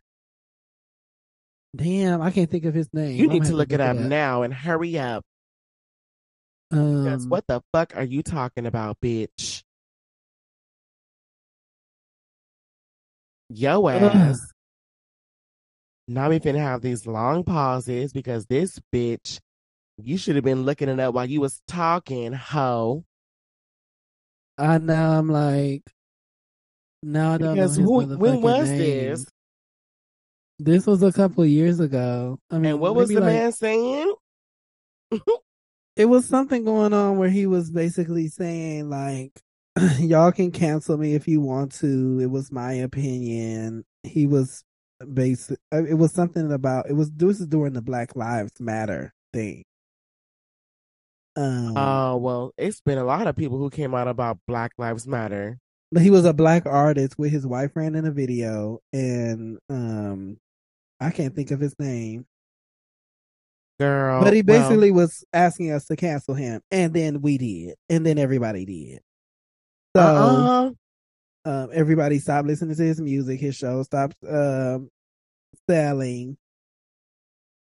Damn, I can't think of his name. You I'm need gonna to look it up now and hurry up. Because Um, what the fuck are you talking about, bitch? Yo ass. Now we finna have these long pauses because this bitch, you should have been looking it up while you was talking, ho. I now I'm like, now I don't Because know who, when was name. this? This was a couple of years ago. I mean, And what was the like- man saying? it was something going on where he was basically saying like y'all can cancel me if you want to it was my opinion he was basic uh, it was something about it was this is during the black lives matter thing um Oh, well, it's been a lot of people who came out about Black Lives Matter. but he was a black artist with his wife ran in a video and um i can't think of his name Girl. but he well, basically was asking us to cancel him and then we did and then everybody did so uh-uh. Um, everybody stop listening to his music. His show stopped um, selling,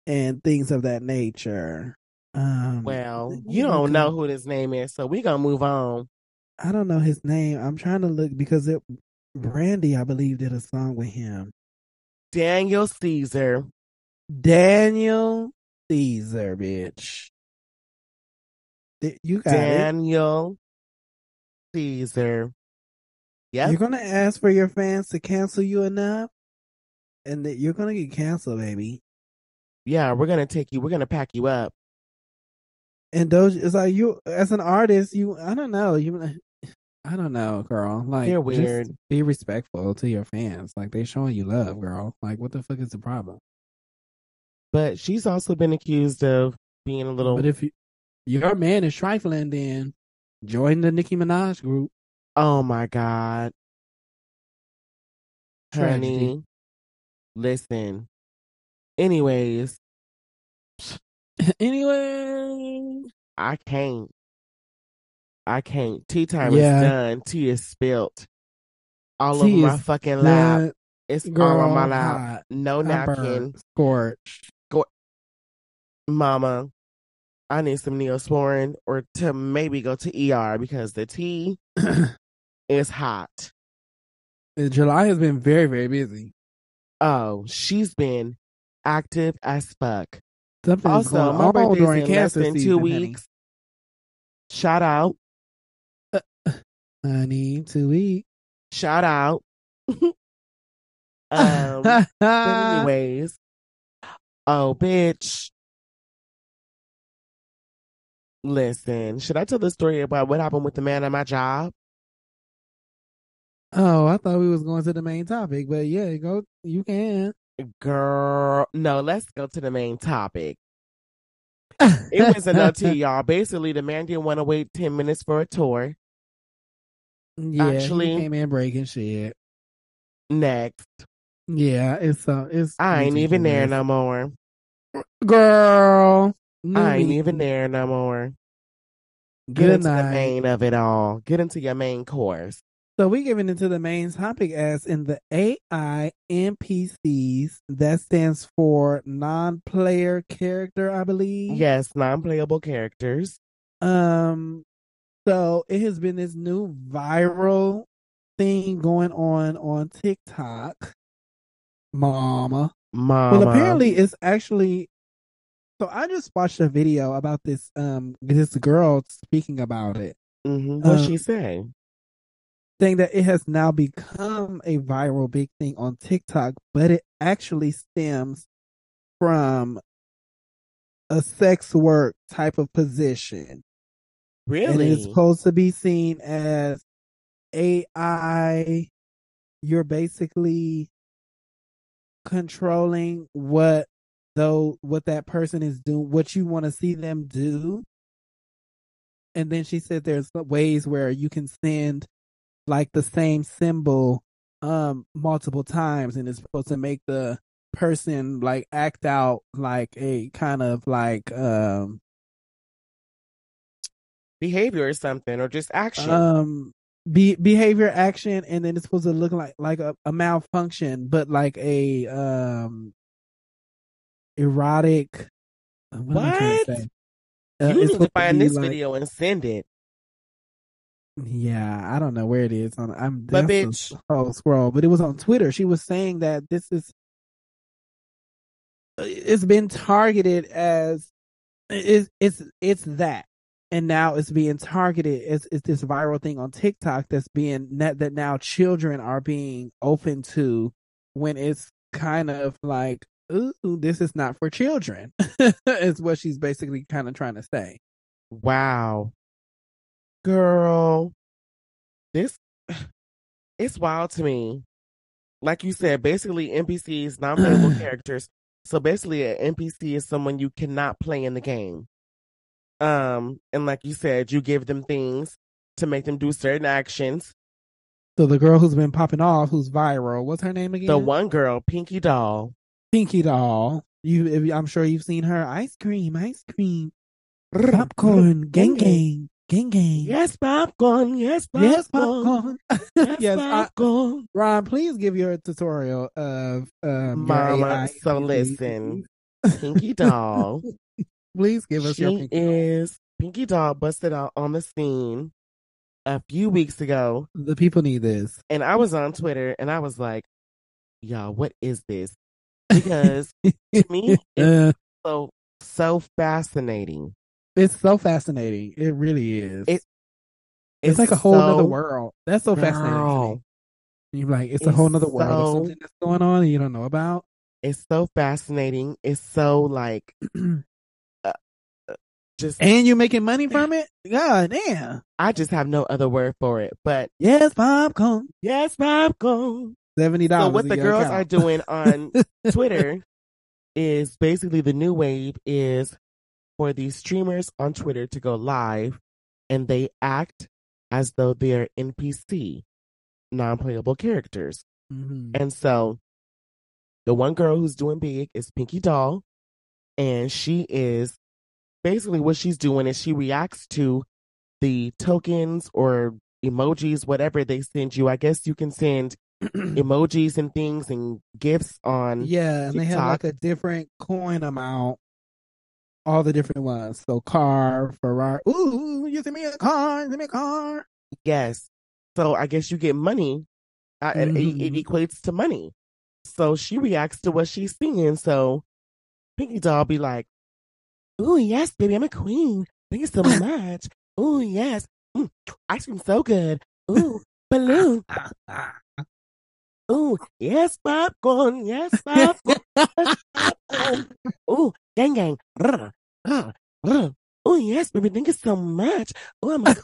and things of that nature. Um, Well, you don't know who this name is, so we're gonna move on. I don't know his name. I'm trying to look because it Brandy, I believe, did a song with him. Daniel Caesar. Daniel Caesar, bitch. You got Daniel it. Caesar. Yeah. You're gonna ask for your fans to cancel you enough, and that you're gonna get canceled, baby. Yeah, we're gonna take you. We're gonna pack you up. And those, it's like you as an artist, you I don't know you. I don't know, girl. Like they're weird. be respectful to your fans. Like they showing you love, girl. Like what the fuck is the problem? But she's also been accused of being a little. But if you, your man is trifling, then join the Nicki Minaj group. Oh my god, Tragedy. honey. Listen. Anyways. anyway, I can't. I can't. Tea time yeah. is done. Tea is spilt all tea over my fucking lap. It's all on my lap. No napkin. Scorched. Mama, I need some neosporin or to maybe go to ER because the tea is hot. July has been very, very busy. Oh, she's been active as fuck. Something's also, my birthday's during in less than two weeks. Honey. Shout out. Uh, honey, two weeks. Shout out. um, anyways. Oh, bitch. Listen, should I tell the story about what happened with the man at my job? Oh, I thought we was going to the main topic, but yeah, go. You can, girl. No, let's go to the main topic. it was enough to y'all. Basically, the man didn't want to wait ten minutes for a tour. Yeah, actually, came in breaking shit. Next, yeah, it's uh, it's. I ain't even there no more, girl. I ain't even there no more. Get Good into night. the main of it all. Get into your main course. So we getting into the main topic as in the AI NPCs. That stands for non-player character, I believe. Yes, non-playable characters. Um, so it has been this new viral thing going on on TikTok. Mama. Mama. Well, apparently it's actually so I just watched a video about this um this girl speaking about it. Mm-hmm. What um, she say? Saying that it has now become a viral big thing on TikTok, but it actually stems from a sex work type of position. Really? And it's supposed to be seen as AI. You're basically controlling what though what that person is doing, what you want to see them do. And then she said there's ways where you can send like the same symbol um multiple times and it's supposed to make the person like act out like a kind of like um behavior or something or just action um be behavior action and then it's supposed to look like like a, a malfunction but like a um erotic. What? what? Uh, you need to find this like, video and send it. Yeah, I don't know where it is on. I'm but bitch, oh scroll, but it was on Twitter. She was saying that this is uh, it's been targeted as it's it's it's that, and now it's being targeted as it's this viral thing on TikTok that's being that that now children are being open to when it's kind of like ooh, this is not for children, is what she's basically kind of trying to say. Wow. Girl, this, it's wild to me. Like you said, basically NPCs, non-playable characters. So basically an NPC is someone you cannot play in the game. Um, and like you said, you give them things to make them do certain actions. So the girl who's been popping off, who's viral, what's her name again? The one girl, Pinky Doll. Pinky Doll. You, I'm sure you've seen her. Ice cream, ice cream, popcorn, gang gang, gang gang. Yes, popcorn. Yes, popcorn. Yes, popcorn. yes, yes popcorn. I, Ron, please give your tutorial of um, Mama. So listen, Pinky Doll. please give us she your Pinky is Pinky Doll busted out on the scene a few weeks ago, The people need this. and I was on Twitter, and I was like, "Y'all, what is this?" Because to me, it's Uh, so so fascinating. It's so fascinating. It really is. It- it's, like a whole so- other world. That's so fascinating. to me. You're like, it's a whole other world of something that's going on and you don't know about. It's so fascinating. It's so like uh, uh, just. And you're making money from it? God damn. I just have no other word for it. But Yes, popcorn. yes, popcorn. Seventy dollars. So what the girls are doing on Twitter is basically the new wave is for these streamers on Twitter to go live and they act as though they're NPC, non-playable characters. hmm And so the one girl who's doing big is Pinky Doll and she is basically what she's doing is she reacts to the tokens or emojis whatever they send you. I guess you can send emojis and things and gifts on Yeah, and they have like a different coin amount. All the different ones. So car, Ferrari. Ooh, you send me a car, send me a car. Yes. So I guess you get money. Uh, it- it, it Mhm. equates to money. So she reacts to what she's seeing. So Pinky Doll be like, "Ooh, yes, baby, I'm a queen. Thank you so much. Ooh, yes, mm, ice cream so good. Ooh, balloon. Ooh, yes, popcorn. Yes, popcorn. yes, popcorn. Ooh, gang gang. Rrr. Oh yes, baby, thank you so much. Oh, I'm a.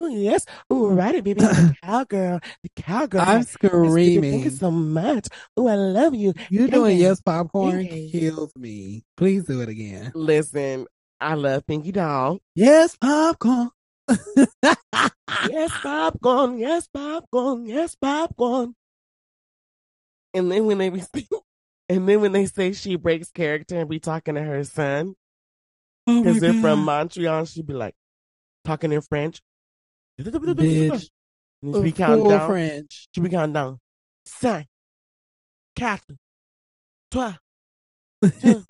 Oh yes. Oh, right, it, baby. The cowgirl. The cowgirl. I'm screaming. baby, Thank you so much. Oh, I love you. You doing yes popcorn Gang. kills me. Please do it again. Listen, I love Pinky Doll. Yes, popcorn. Yes, popcorn. Yes, popcorn. Yes, popcorn. And then when they be and then when they say she breaks character and be talking to her son, Oh my they're from Montreal, she'd be like talking in French. Bitch. And she be counting down. French. She be counting down. Cinq, quatre, trois. Uh,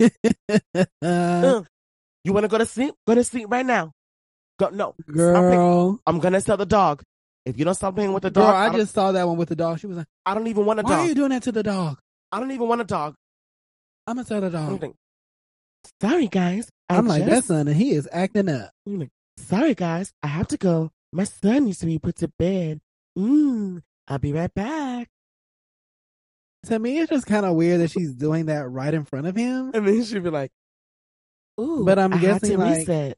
Uh, you want to go to sleep? Go to sleep right now. Go. No, girl. I'm gonna sell the dog. If you don't stop playing with the Girl, dog, I I, just saw that one with the dog. She was like, I don't even want a dog. Why are you doing that to the dog? I don't even want a dog. I'm gonna tell the dog. sorry guys. I I'm like, that son, and he is acting up. I'm like, sorry guys. I have to go. My son needs to be put to bed. Mm, I'll be right back. To me, it's just kind of weird that she's doing that right in front of him. And then she'd be like, Ooh, But I'm I guessing, like, reset.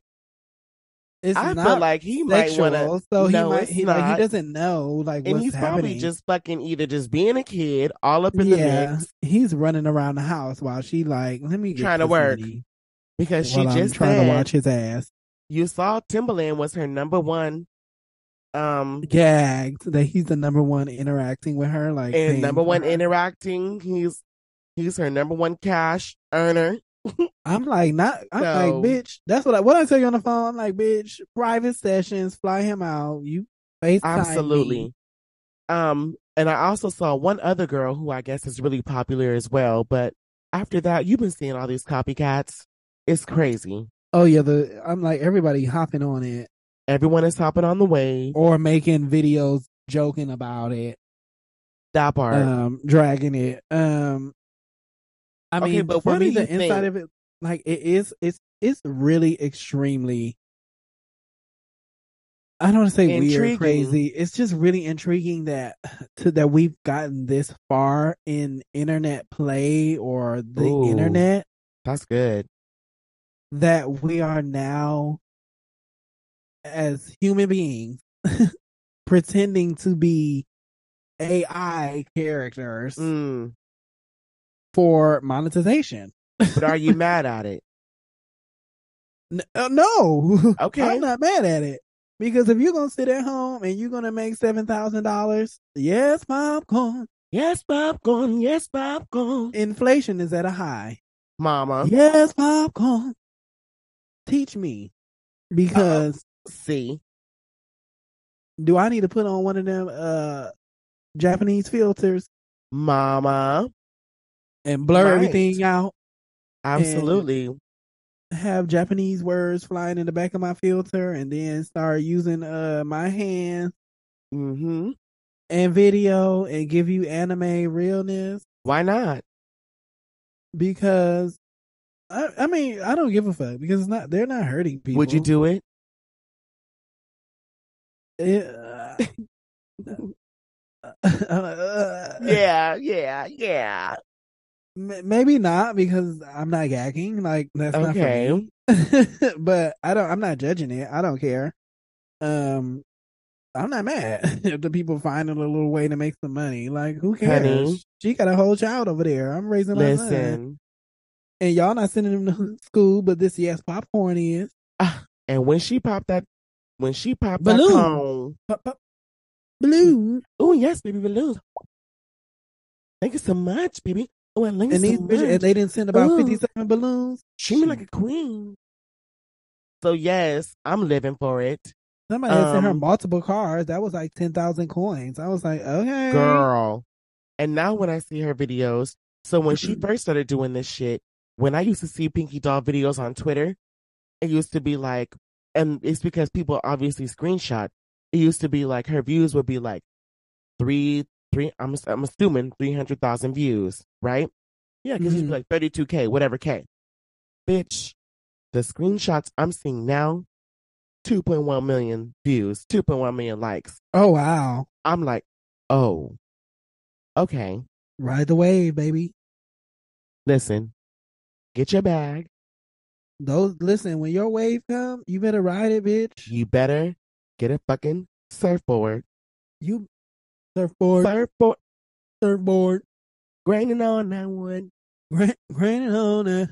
It's I not feel like he might sexual, want to. so he no, might he, like, he doesn't know like and what's he's happening. probably just fucking either just being a kid, all up in the yeah, mix, he's running around the house while she like, let me get Trying to work. Because she just trying said to watch his ass you saw Timbaland was her number one, um, gagged that he's the number one interacting with her like and number one interacting. He's he's her number one cash earner. I'm like not. I'm So- like bitch. That's what I what I tell you on the phone. I'm like bitch. Private sessions, fly him out. You FaceTime Absolutely. me. Um, and I also saw one other girl who I guess is really popular as well. But after that, you've been seeing all these copycats. It's crazy. Oh yeah, the I'm like everybody hopping on it Everyone is hopping on the wave. or making videos joking about it, That part. um, dragging it. Um, I Okay, mean, but for me, the you inside of it, like it is, it's it's really extremely. I don't want to say Intriguing. weird, crazy. It's just really intriguing that to that we've gotten this far in internet play or the Ooh. internet That's good. That we are now as human beings pretending to be AI characters Mm. for monetization. But are you mad at it? Uh, no, Okay. I'm not mad at it because if you're gonna sit at home and you're gonna make seven thousand dollars, yes, popcorn. Yes, popcorn. Yes, popcorn. Inflation is at a high. Mama. Yes, popcorn. Teach me because See. do I need to put on one of them uh Japanese filters Mama. and blur Right. everything out? Absolutely. have Japanese words flying in the back of my filter and then start using uh my hands Mm-hmm. and video and give you anime realness Why not? because I, I mean I don't give a fuck because it's not they're not hurting people. Would you do it? It, uh, Yeah, yeah, yeah. Maybe not because I'm not gagging. Like that's Okay. not for me. but I don't. I'm not judging it. I don't care. Um, I'm not mad if the people find a little way to make some money. Like who cares? Honey. She got a whole child over there. I'm raising my son, Listen. And y'all not sending him to school. But this yes popcorn is and when she popped that, when she popped Balloon. that cone, pop, pop, blue. oh yes, baby balloons. Thank you so much, baby. Oh, and thank you And so these bitches, and they didn't send about Ooh. 57 balloons. Treat me like a queen. So yes, I'm living for it, Somebody had sent her Um, multiple cars. That was like 10,000 coins. I was like, okay. girl. And now when I see her videos, so when she first started doing this shit, when I used to see Pinky Doll videos on Twitter, it used to be like, and it's because people obviously screenshot. It used to be like her views would be like three, three. I'm I'm assuming three hundred thousand views, right? Yeah, because it's Mhm. like thirty two k, whatever k. Bitch, the screenshots I'm seeing now, two point one million views, two point one million likes. Oh, wow. I'm like, oh, okay. Ride the wave, baby. Listen, get your bag. Those listen, when your wave come, you better ride it, bitch. You better get a fucking surfboard. You surfboard, Surfboard, surfboard, grinding on that one. grinding on it.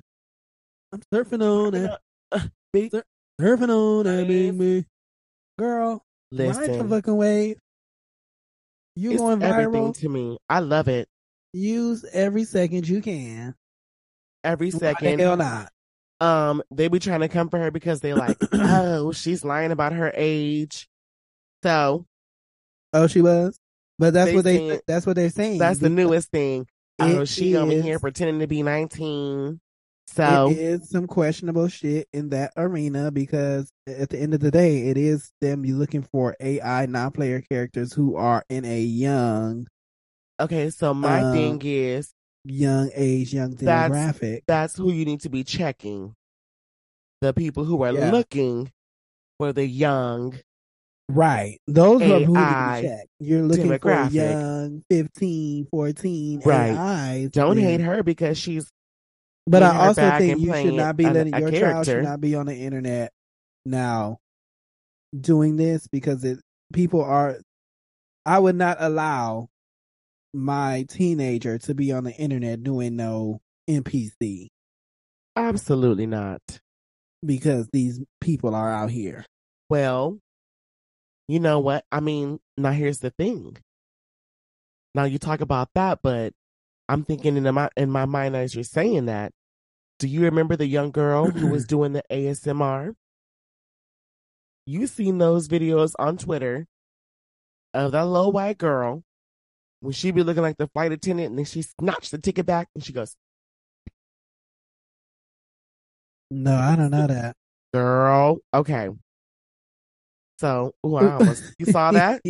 I'm surfing on it, uh, Big, surfing on it, Nice. baby. Girl, ride the listen, fucking wave. You it's going everything viral? to me. I love it. Use every second you can. Every second. hell not? Um, they be trying to come for her because they like, oh, she's lying about her age. So Oh, she was. But that's They what they. saying- That's what they're saying. that's the newest thing. Oh, she over here pretending to be nineteen. So it is some questionable shit in that arena because at the end of the day, it is them you looking for AI non-player characters who are in a young, okay, so my Um, thing is young age, young That's- demographic. that's who you need to be checking. The people who are Yeah. looking for the young. right. Those are who need to AI be checked. You're looking for young 15, 14 Right. AIs. Don't hate her because she's But I also think you should not be letting a your child should not be on the internet now doing this because it people are I would not allow my teenager to be on the internet doing no NPC absolutely not. because these people are out here. Well, you know what? I mean, now here's the thing. Now you talk about that, but I'm thinking in my in my mind as you're saying that. Do you remember the young girl who was doing the ASMR? You seen those videos on Twitter of that little white girl when she be looking like the flight attendant and then she snatched the ticket back and she goes, No, I don't know that. Girl, okay. So, ooh, I almost you saw that?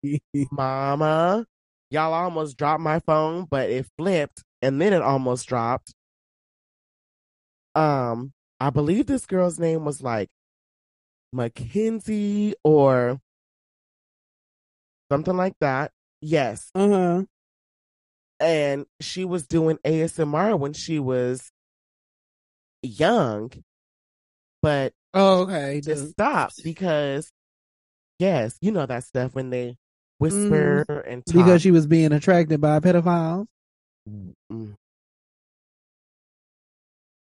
Mama, y'all almost dropped my phone, but it flipped and then it almost dropped. Um, I believe this girl's name was like Mackenzie or something like that. Yes. uh-huh. And she was doing ASMR when she was young, but Oh, okay. just stopped because, yes, you know that stuff when they whisper and talk. because she was being attracted by pedophiles. Mm,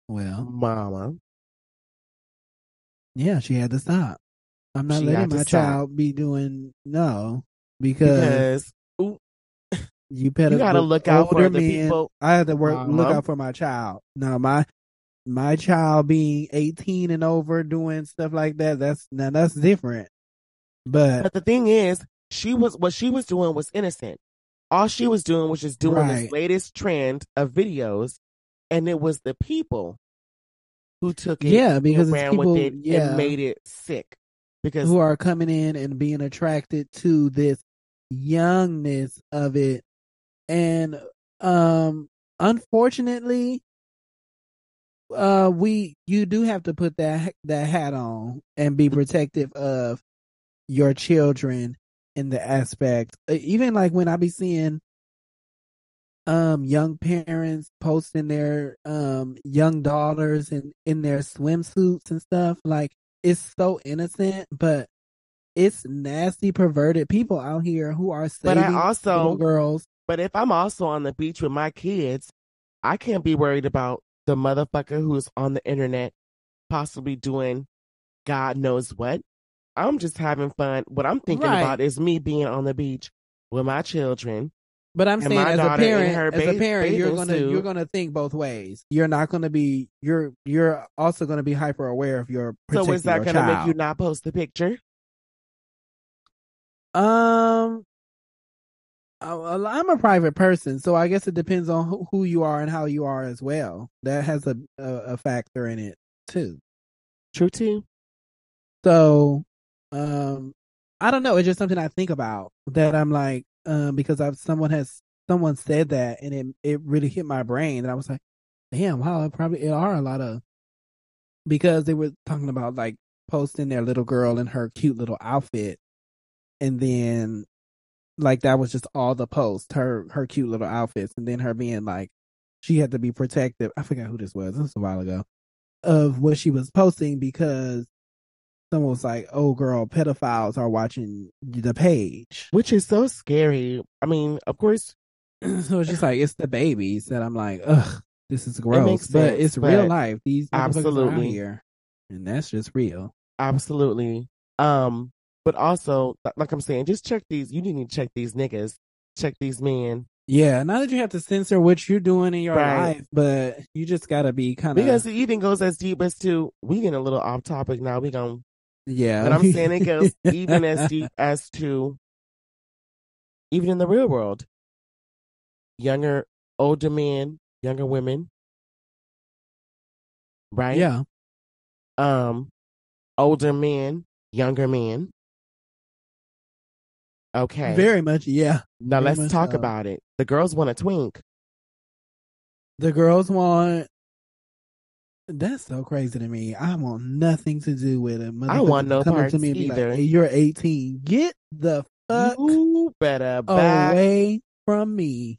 Well, Mama. yeah, she had to stop. I'm not She letting my stop. child be doing no because, Because you better you gotta with look out for the men, people. I had to work look Uh-huh. out for my child. No, my my child being 18 and over doing stuff like that. That's now that's different. But But the thing is, she was what she was doing was innocent. All she was doing was just doing Right. this latest trend of videos, and it was the people who took it, Yeah, because and ran people- with it yeah. and made it sick. Because who are coming in and being attracted to this youngness of it and um unfortunately uh we you do have to put that that hat on and be protective of your children in the aspect uh, even like when i be seeing um young parents posting their um young daughters in in their swimsuits and stuff like it's so innocent but it's nasty perverted people out here who are But saving I also- little girls But if I'm also on the beach with my kids, I can't be worried about the motherfucker who's on the internet possibly doing God knows what. I'm just having fun. What I'm thinking Right. about is me being on the beach with my children. But I'm saying as a parent, her as a parent, you're gonna suit. you're gonna think both ways. You're not gonna be you're you're also gonna be hyper aware of your So protecting is that going to make child. you not post the picture? Um, I'm a private person, so I guess it depends on who, who you are and how you are as well. That has a, a factor in it too. True too. So, um, I don't know. It's just something I think about that I'm like, um, because I've someone has someone said that and it it really hit my brain and I was like, damn, wow, it probably it are a lot of because they were talking about like posting their little girl in her cute little outfit and then like that was just all the post her her cute little outfits and then her being like she had to be protective i forgot who this was this was a while ago of what she was posting because someone was like oh girl pedophiles are watching the page Which is so scary. I mean, of course, so it's just like it's the babies that i'm like ugh this is gross makes but sense, it's real life these absolutely. here and that's just real absolutely. Um, but also, like I'm saying, just check these. You need to check these niggas. Check these men. yeah not that you have to censor what you're doing in your Right. life but you just gotta be kind of Because it even goes as deep as to, we getting a little off topic now. We gonna yeah But I'm saying it goes even as deep as to even in the real world. Younger, older men, younger women. Right? yeah Um older men, younger men. Okay. very much yeah now very let's talk so. about it. The girls want a twink. The girls want. That's so crazy to me. I want nothing to do with it. I want no parts to me either. Like, hey, you're 18. Get the fuck you better back, away from me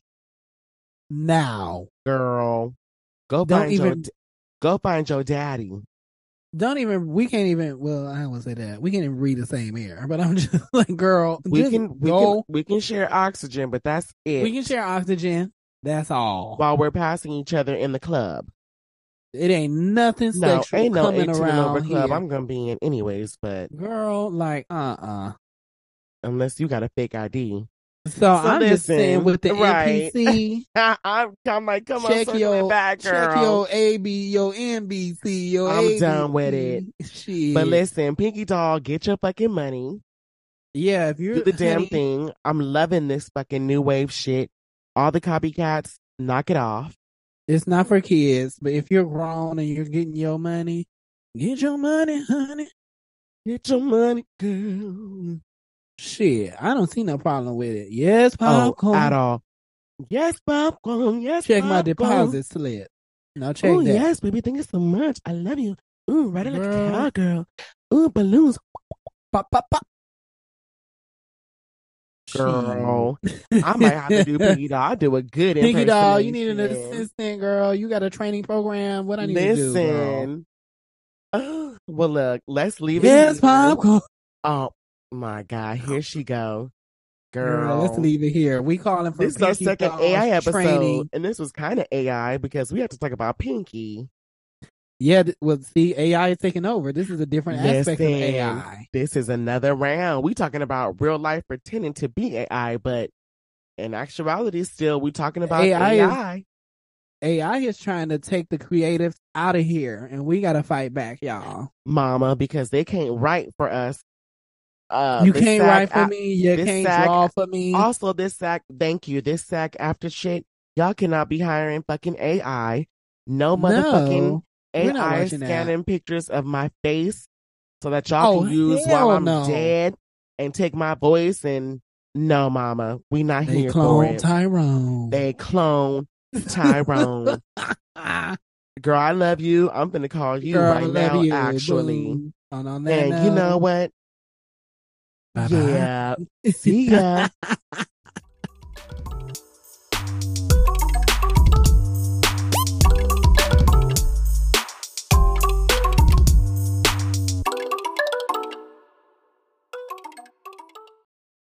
now. girl. Go Don't find your even- d- go find your daddy. Don't even. We can't even. Well, I won't say that. We can't even read the same air. But I'm just like, girl, We can we go. can we can share oxygen, but that's it. we can share oxygen. That's all. while we're passing each other in the club. It ain't nothing No, sexual ain't no coming around over club. here. I'm gonna be in anyways, but Girl, like, uh, uh unless you got a fake ID, So, I'm just saying with the right. NPC. I'm, I'm like, come on, check circle your back, girl. check your AB, your NBC, your I'm ABC. done with it. Shit. But listen, Pinky Doll, get your fucking money. yeah, if you're Do the damn honey, thing. I'm loving this fucking new wave shit. All the copycats, knock it off. It's not for kids, but if you're grown and you're getting your money, get your money, honey. Get your money, girl. Shit, I don't see no problem with it. Yes, Oh, popcorn. at all. Yes, popcorn. Yes, Check my deposit slip. Now check Oh that. yes, baby. Thank you so much. I love you. Ooh, right like a Girl. cowgirl. Ooh, balloons. Pop, pop, pop. Girl. I might have to do Pinky Doll. I do a good Pinky doll, you need an assistant, girl. You got a training program. What I need to do. Listen. Oh, well, look, let's leave it. Yes, here. popcorn. Oh my God, here she go, Girl, girl. let's leave it here. We calling for This is our second AI episode, training. and this was kind of AI because we have to talk about Pinky. Yeah, well, see, AI is taking over. This is a different aspect of AI. This is another round. We talking about real life pretending to be AI, but in actuality, still we talking about AI AI. is- AI is trying to take the creatives out of here, and we got to fight back, y'all. Mama, because they can't write for us. Uh, you can't write for a- me. You can't SAG draw for me. Also, this sack, thank you. This SAG AFTRA shit, y'all cannot be hiring fucking AI. No motherfucking no, AI scanning that. pictures of my face so that y'all oh, can use while I'm no. dead and take my voice and no, mama, we not they here clone for it. Tyrone. They clone Tyrone. Girl, I love you. I'm gonna call you Girl, right now, you. actually. And you know what? Bye-bye. Yeah. See ya.